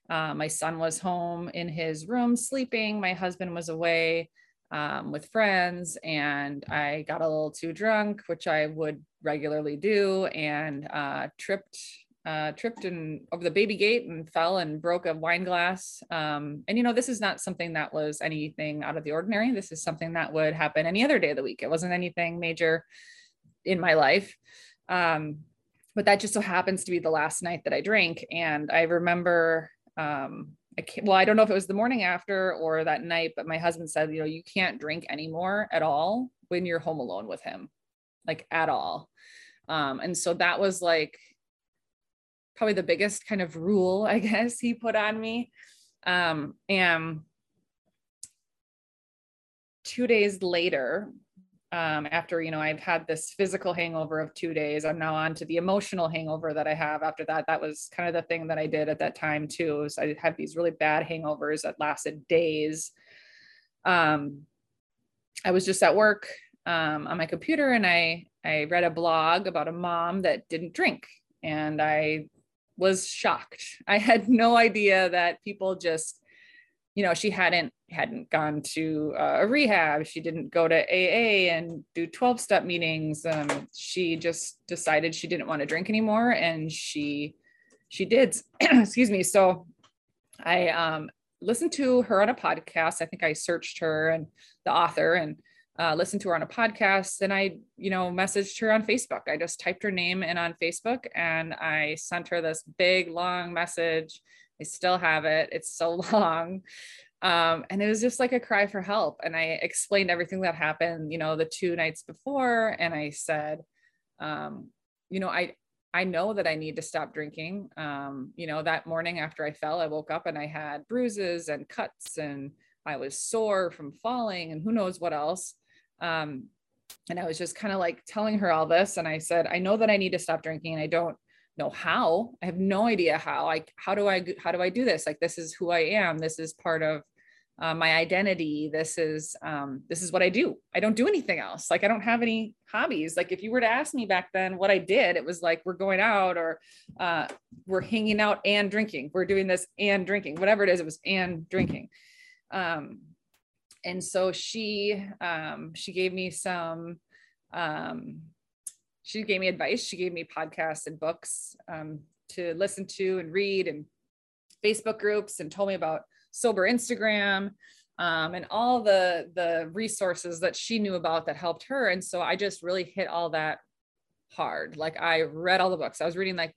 Uh, my son was home in his room sleeping. My husband was away um, with friends, and I got a little too drunk, which I would regularly do, and uh, tripped uh, tripped and over the baby gate and fell and broke a wine glass. Um, and you know, this is not something that was anything out of the ordinary. This is something that would happen any other day of the week. It wasn't anything major in my life. Um, but that just so happens to be the last night that I drank. And I remember, um, I can't, well, I don't know if it was the morning after or that night, but my husband said, you know, you can't drink anymore at all when you're home alone with him, like at all. Um, and so that was like probably the biggest kind of rule, I (laughs) guess, he put on me. Um, and two days later, um, after you know I've had this physical hangover of two days, I'm now on to the emotional hangover that I have after that. That was kind of the thing that I did at that time too. So I had these really bad hangovers that lasted days. Um, I was just at work um, on my computer and I I read a blog about a mom that didn't drink, and I was shocked. I had no idea that people just, you know, she hadn't hadn't gone to uh, a rehab. She didn't go to AA and do 12 step meetings. Um, she just decided she didn't want to drink anymore. And she, she did, (clears throat) excuse me. So I um, listened to her on a podcast. I think I searched her and the author and uh, listened to her on a podcast and I, you know, messaged her on Facebook. I just typed her name in on Facebook and I sent her this big long message. I still have it. It's so (laughs) long. Um, and it was just like a cry for help. And I explained everything that happened, you know, the two nights before. And I said, um, you know, I, I know that I need to stop drinking. Um, you know, that morning after I fell, I woke up and I had bruises and cuts and I was sore from falling and who knows what else. Um, and I was just kind of like telling her all this. And I said, I know that I need to stop drinking and I don't know how. I have no idea how. Like, how do I, how do I do this? Like, this is who I am. This is part of uh, my identity. This is, um, this is what I do. I don't do anything else. Like, I don't have any hobbies. Like, if you were to ask me back then what I did, it was like, we're going out or uh, we're hanging out and drinking. We're doing this and drinking, whatever it is, it was and drinking. Um, and so she um, she gave me some um, she gave me advice. She gave me podcasts and books um, to listen to and read and facebook groups and told me about sober instagram um, and all the the resources that she knew about that helped her. And so i just really hit all that hard. Like i read all the books. I was reading like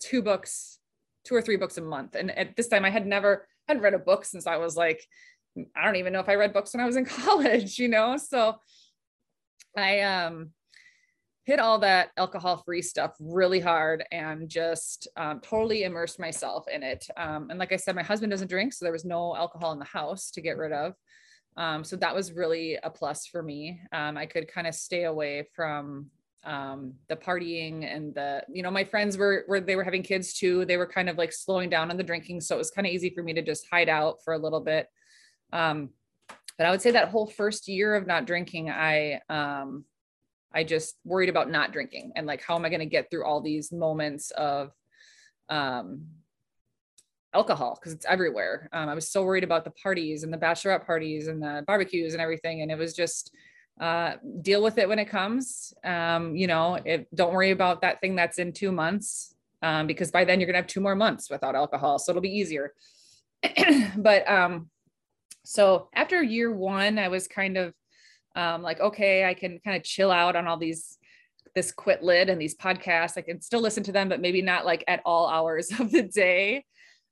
two books two or three books a month. And at this time i had never hadn't read a book since i was like I don't even know if I read books when I was in (laughs) college, you know? So I um, hit all that alcohol free stuff really hard and just um, totally immersed myself in it. Um, and like I said, my husband doesn't drink, so there was no alcohol in the house to get rid of. Um, so that was really a plus for me. Um, I could kind of stay away from um, the partying and the, you know, my friends were, were, they were having kids too. They were kind of like slowing down on the drinking. So it was kind of easy for me to just hide out for a little bit. Um, but I would say that whole first year of not drinking, I I just worried about not drinking and like how am I going to get through all these moments of um, alcohol because it's everywhere. Um, I was so worried about the parties and the bachelorette parties and the barbecues and everything, and it was just uh, deal with it when it comes. Um, you know, it, don't worry about that thing that's in two months um, because by then you're gonna have two more months without alcohol, so it'll be easier. (clears throat) but um, so after year one, I was kind of um, like, okay, I can kind of chill out on all these this quit lit and these podcasts. I can still listen to them, but maybe not like at all hours (laughs) of the day.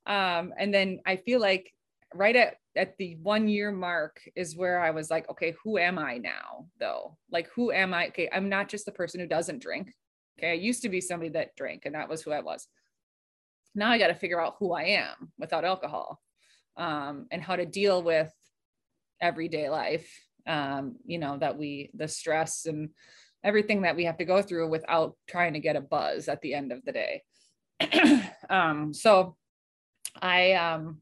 Um, and then I feel like right at at the one year mark is where I was like, okay, who am I now though? Like, who am I? Okay, I'm not just the person who doesn't drink. Okay, I used to be somebody that drank, and that was who I was. Now I got to figure out who I am without alcohol um, and how to deal with everyday life um, you know that we the stress and everything that we have to go through without trying to get a buzz at the end of the day (clears throat) um, so i um,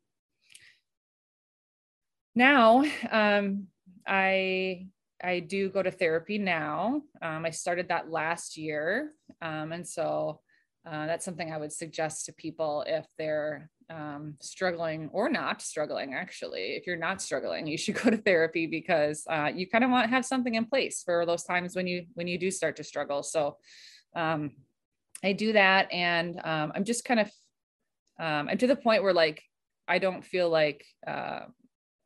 now um, i I do go to therapy now. Um, I started that last year. Um, and so uh, that's something I would suggest to people if they're um, struggling or not struggling. Actually, if you're not struggling, you should (laughs) go to therapy because uh, you kind of want to have something in place for those times when you when you do start to struggle. So um, I do that, and um, I'm just kind of um, I'm to the point where like I don't feel like uh,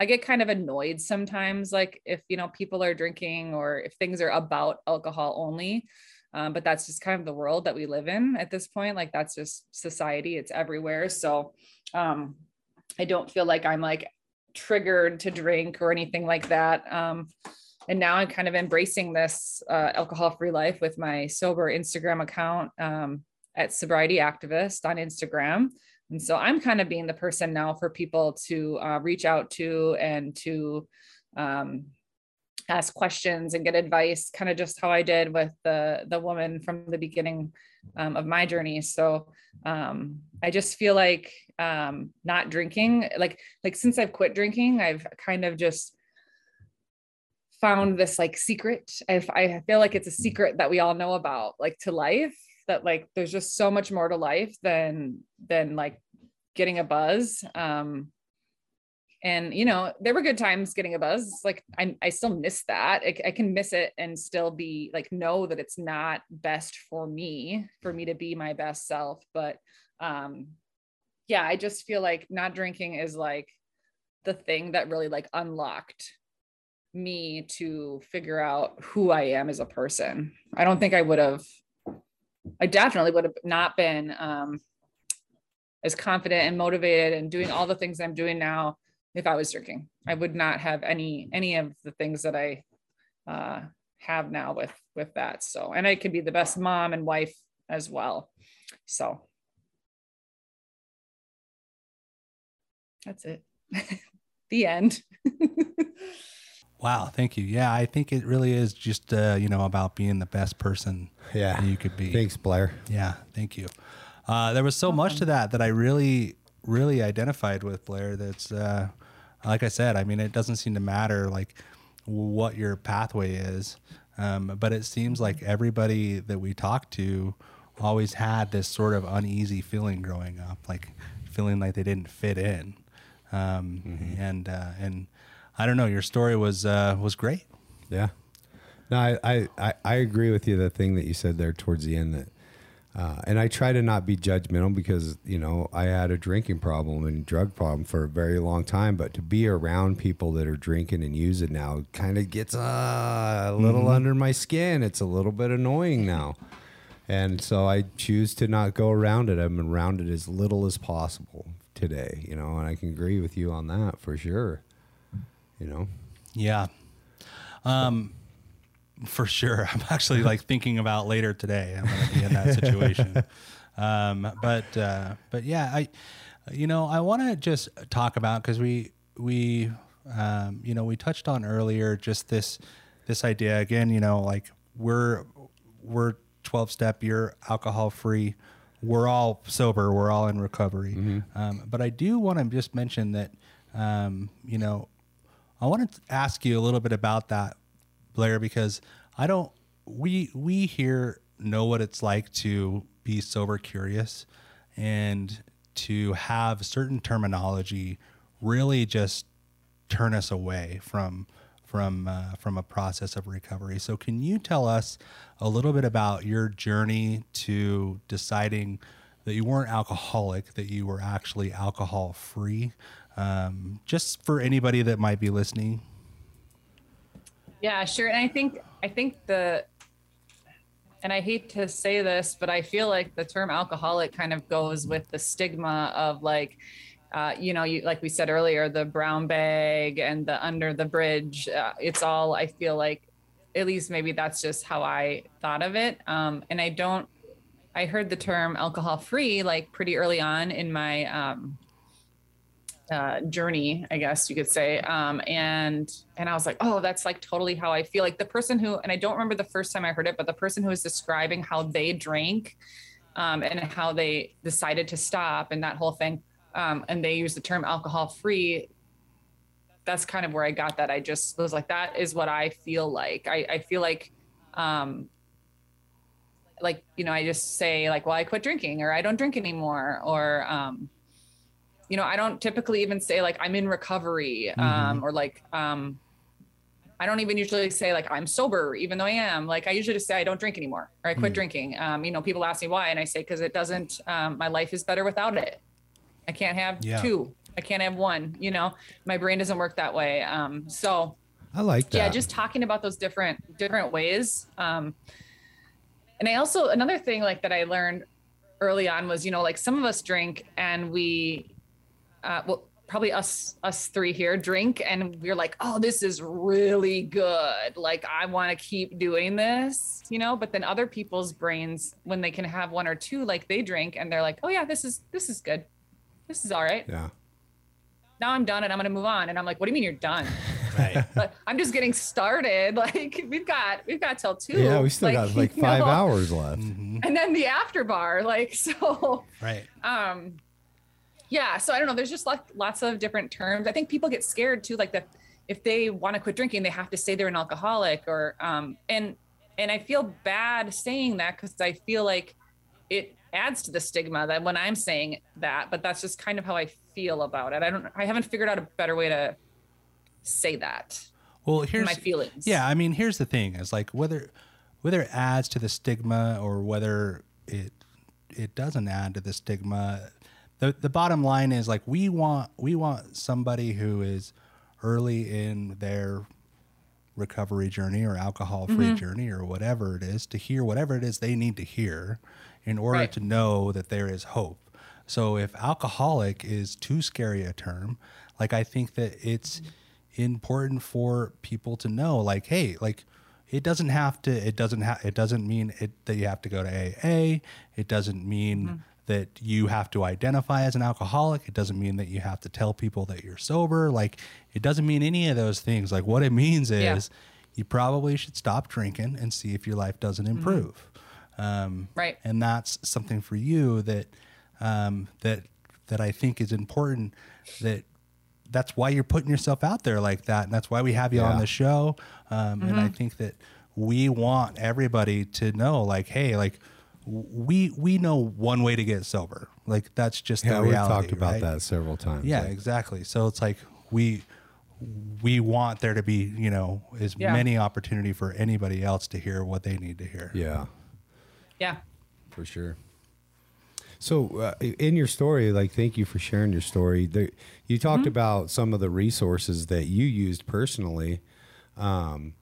I get kind of annoyed sometimes, like if you know people are drinking or if things are about alcohol only. Um, but that's just kind of the world that we live in at this point. Like that's just society; it's everywhere. So um, I don't feel like I'm like triggered to drink or anything like that. Um, and now I'm kind of embracing this uh, alcohol-free life with my sober Instagram account um, at Sobriety Activist on Instagram. And so I'm kind of being the person now for people to uh, reach out to and to um, ask questions and get advice, kind of just how I did with the the woman from the beginning um, of my journey. So um, I just feel like um, not drinking, like like since I've quit drinking, I've kind of just found this like secret. If I feel like it's a secret that we all know about, like to life, that like there's just so much more to life than than like getting a buzz um and you know there were good times getting a buzz. Like i, I still miss that. I, I, can miss it and still be like know that it's not best for me for me to be my best self. But um yeah i just feel like not drinking is like the thing that really like unlocked me to figure out who i am as a person. I don't think i would have I definitely would have not been um, as confident and motivated and doing all the things I'm doing now if I was drinking. I would not have any any of the things that I uh, have now with with that. So, and I could be the best mom and wife as well. So, that's it. (laughs) the end. (laughs) Wow, thank you. Yeah, I think it really is just uh, you know about being the best person yeah you could be. Thanks, Blair. Yeah, thank you. Uh, there was so much to that that I really really identified with Blair. That's uh, like I said. I mean, it doesn't seem to matter like what your pathway is, um, but it seems like everybody that we talked to always had this sort of uneasy feeling growing up, like feeling like they didn't fit in, um, mm-hmm. and uh, and I don't know. Your story was uh, was great. Yeah. No, I, I, I agree with you. The thing that you said there towards the end that, uh, and I try to not be judgmental because you know I had a drinking problem and drug problem for a very long time. But to be around people that are drinking and using now kind of gets uh, a little mm-hmm. under my skin. It's a little bit annoying now, and so I choose to not go around it. I'm around it as little as possible today. You know, and I can agree with you on that for sure you know? Yeah. Um, for sure. (laughs) I'm actually like thinking about later today. I'm going to be in that situation. (laughs) um, but, uh, but yeah, I, you know, I want to just talk about, cause we, we, um, you know, we touched on earlier, just this, this idea again, you know, like we're, we're 12 step, you're alcohol free. We're all sober. We're all in recovery. Mm-hmm. Um, but I do want to just mention that, um, you know, I want to ask you a little bit about that, Blair, because I don't. We we here know what it's like to be sober curious, and to have certain terminology really just turn us away from from uh, from a process of recovery. So, can you tell us a little bit about your journey to deciding that you weren't alcoholic, that you were actually alcohol free? um, just for anybody that might be listening. Yeah, sure. And I think I think the and I hate to say this, but I feel like the term alcoholic kind of goes with the stigma of like, uh, you know, you like we said earlier, the brown bag and the under the bridge. Uh, it's all I feel like, at least maybe that's just how I thought of it. Um, and I don't. I heard the term alcohol free like pretty early on in my um, uh, journey, I guess you could say. Um, and and I was like, oh, that's like totally how I feel. Like the person who, and I don't remember the first time I heard it, but the person who was describing how they drank um, and how they decided to stop and that whole thing. Um, and they use the term alcohol free. that's kind of where I got that. I just was like, that is what I feel like. I, I feel like, um, like, you know, I just say like, well, I quit drinking or I don't drink anymore. Or, um, you know, I don't typically even say like I'm in recovery, um, mm-hmm. or like, um, I don't even usually say like I'm sober, even though I am. Like I usually just say I don't drink anymore or I quit mm. drinking. Um, you know, people ask me why, and I say because it doesn't. Um, my life is better without it. I can't have yeah. two. I can't have one. You know, my brain doesn't work that way. Um, so I like that. Yeah, just talking about those different different ways. Um, and I also another thing like that I learned early on was you know like some of us drink and we, uh, well probably us us three here drink and we're like oh this is really good. Like i want to keep doing this you know? But then other people's brains when they can have one or two like they drink and they're like oh yeah this is this is good. This is all right. Yeah. Now i'm done and i'm gonna move on. And i'm like what do you mean you're done? (laughs) Right. But i'm just getting started. (laughs) Like we've got we've got till two. Yeah we still like, (laughs) got like five know? hours left. Mm-hmm. and then the after bar like so right. um yeah so i don't know there's just like lots of different terms. I think people get scared too like that if they want to quit drinking they have to say they're an alcoholic or um and and i feel bad saying that because i feel like it adds to the stigma that when i'm saying that but that's just kind of how i feel about it. I don't i haven't figured out a better way to say that well here's my feelings. Yeah i mean here's the thing is like whether whether it adds to the stigma or whether it it doesn't add to the stigma the the bottom line is like we want we want somebody who is early in their recovery journey or alcohol free mm-hmm. journey or whatever it is to hear whatever it is they need to hear in order right. to know that there is hope. So if alcoholic is too scary a term, like I think that it's important for people to know like hey, like it doesn't have to it doesn't have it doesn't mean it that you have to go to AA. It doesn't mean mm-hmm that you have to identify as an alcoholic. It doesn't mean that you have to tell people that you're sober. Like, it doesn't mean any of those things. Like, what it means is yeah. you probably should stop drinking and see if your life doesn't mm-hmm. improve. Mm-hmm. Um, right. And that's something for you that um, that that I think is important. That that's why you're putting yourself out there like that, and that's why we have you yeah. on the show. Um, mm-hmm. And I mm-hmm. think that we want everybody to know, like, hey, like we we know one way to get sober. Like that's just yeah, the reality. We've talked about right? that several times. Yeah, like, exactly. So it's like we we want there to be you know as yeah. many opportunity for anybody else to hear what they need to hear. Yeah. Yeah. For sure. So uh, in your story, like, thank you for sharing your story. There, you talked mm-hmm. about some of the resources that you used personally. Um,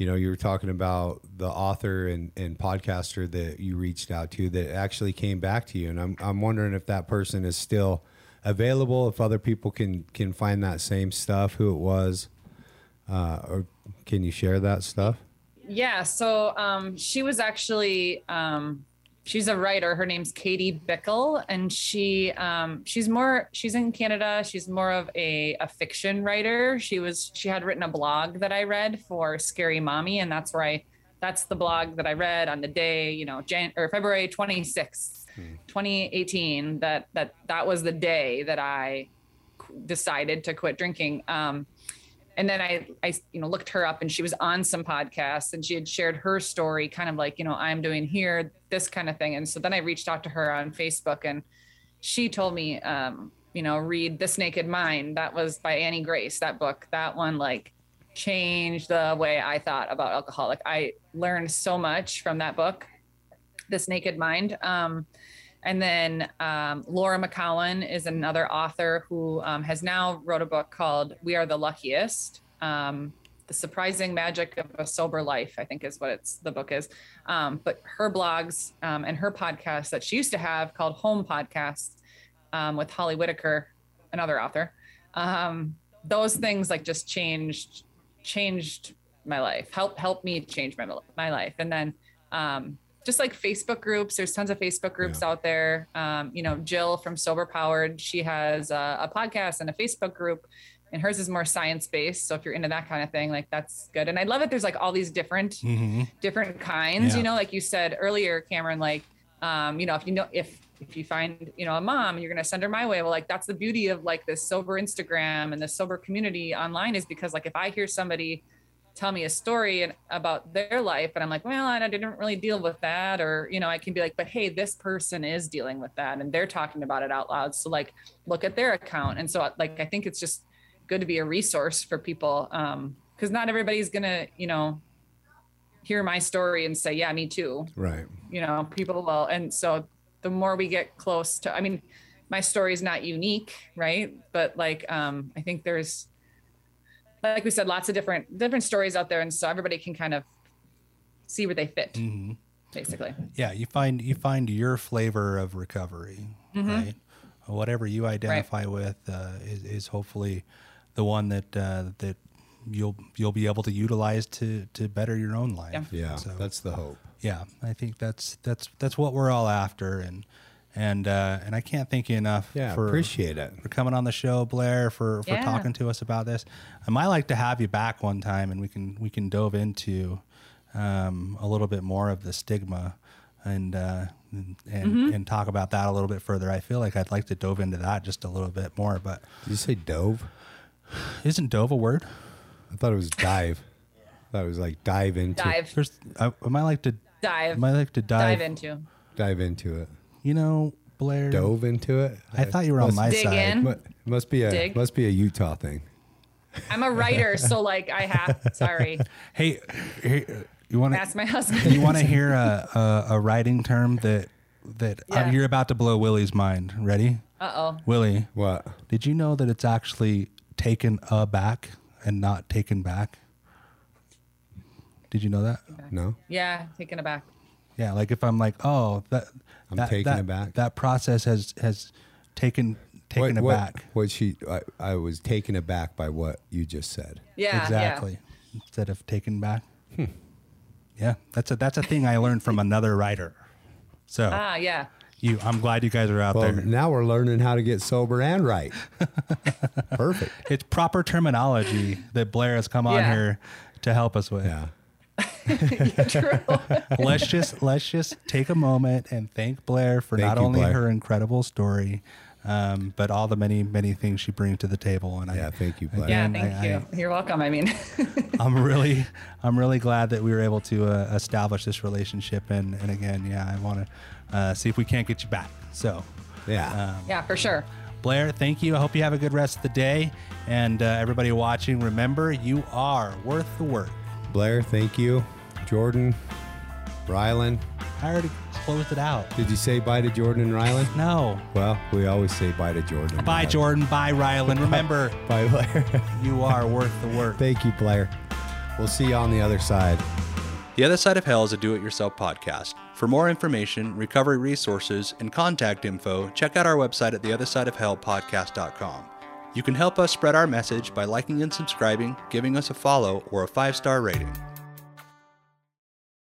you know, you were talking about the author and, and podcaster that you reached out to that actually came back to you. And I'm, I'm wondering if that person is still available, if other people can, can find that same stuff, who it was, uh, or can you share that stuff? Yeah. So um, she was actually um, she's a writer. Her name's Katie Bickle, and she um, she's more she's in Canada. She's more of a, a fiction writer. She was she had written a blog that I read for Scary Mommy, and that's where I that's the blog that I read on the day you know Jan or February twenty sixth, hmm. 2018. That that that was the day that I decided to quit drinking. Um, and then I, I, you know, looked her up and she was on some podcasts and she had shared her story, kind of like, you know, I'm doing here, this kind of thing. And so then I reached out to her on Facebook and she told me, um, you know, read This Naked Mind. That was by Annie Grace, that book. That one, like, changed the way I thought about alcoholic. I learned so much from that book, This Naked Mind. Um, and then um, Laura McKowen is another author who um, has now wrote a book called "We Are the Luckiest." Um, the surprising magic of a sober life, I think, is what it's the book is. Um, but her blogs um, and her podcast that she used to have called Home Podcasts um, with Holly Whitaker, another author. those things like just changed changed my life. Help help me change my my life. And then just like Facebook groups. There's tons of Facebook groups yeah. out there. Um, you know, Jill from Sober Powered, she has a, a, podcast and a Facebook group, and hers is more science based. So if you're into that kind of thing, like that's good. And I love it. There's like all these different, mm-hmm. different kinds. Yeah. You know, like you said earlier, Cameron. Like, um, you know, if you know if if you find, you know, a mom, you're going to send her my way. Well, like that's the beauty of like this sober Instagram and the sober community online is because like if I hear somebody tell me a story and about their life and I'm like, well, I didn't really deal with that or you know, I can be like, but hey, this person is dealing with that and they're talking about it out loud. So like look at their account. And so like I think it's just good to be a resource for people um because not everybody's to, you know, hear my story and say, yeah, me too. Right. You know, people will and so the more we get close to I mean, my story is not unique, right? But like um I think there's like we said, lots of different different stories out there, and so everybody can kind of see where they fit, Mm-hmm. basically. Yeah, you find you find your flavor of recovery, right? Whatever you identify with uh, is, is hopefully the one that uh, that you'll you'll be able to utilize to to better your own life. Yeah. Yeah. So- That's the hope. yeah i think that's that's that's what we're all after and and uh and i can't thank you enough Yeah. for appreciate it. for coming on the show blair for for Yeah. talking to us about this i might like to have you back one time and we can we can dove into um a little bit more of the stigma and uh and and, Mm-hmm. and talk about that a little bit further i feel like i'd like to dove into that just a little bit more but Did you say dove? isn't dove a word I thought it was dive. I thought it was like dive into Dive, there's i, I might like to dive, i might like to dive, dive into. dive into it. You know blair Dove into it. i thought you were on my Dig side in. Must be a Dig. must be a Utah thing. I'm a writer, so like I have. Sorry, Hey, here, you want to ask my husband. you want to hear a, a a writing term that that uh, you're about to blow Willie's mind. Ready, Uh oh. Willie? What? Did you know that it's actually taken aback and not taken back? Did you know that? No. Yeah, taken aback. Yeah, like if I'm like, oh, that I'm that, taken that, aback. That process has has taken taken what, aback. What, what she? I, I was taken aback by what you just said. Yeah, exactly. Instead of taken back. Yeah, that's a that's a thing I learned from another writer. So Yeah. Ah, yeah. you, I'm glad you guys are out Well, there. now we're learning how to get sober and right. (laughs) Perfect. It's proper terminology that Blair has come on Yeah. here to help us with. Yeah. True. (laughs) let's just let's just take a moment and thank Blair for Thank not you, only Blair. her incredible story, um, but all the many many things she brings to the table. And Yeah. I, Thank you, Blair. yeah, thank I- you. You're welcome. I mean, (laughs) I'm really I'm really glad that we were able to uh, establish this relationship. And and again, yeah, I want to uh, see if we can't get you back. So. Yeah. Um, yeah, for sure. Blair, thank you. I hope you have a good rest of the day. And uh, everybody watching, remember, you are worth the work. Blair, thank you. Jordan, Rylan. I already closed it out. Did you say bye to Jordan and Rylan? No. Well, we always say bye to Jordan. Bye, Rylan. Jordan. Bye, Rylan. Remember, (laughs) Bye, Blair. (laughs) you are worth the work. thank you, Blair. We'll see you on the other side. The Other Side of Hell is a do it yourself podcast. For more information, recovery resources, and contact info, check out our website at theothersideofhellpodcast.com. You can help us spread our message by liking and subscribing, giving us a follow, or a five star rating.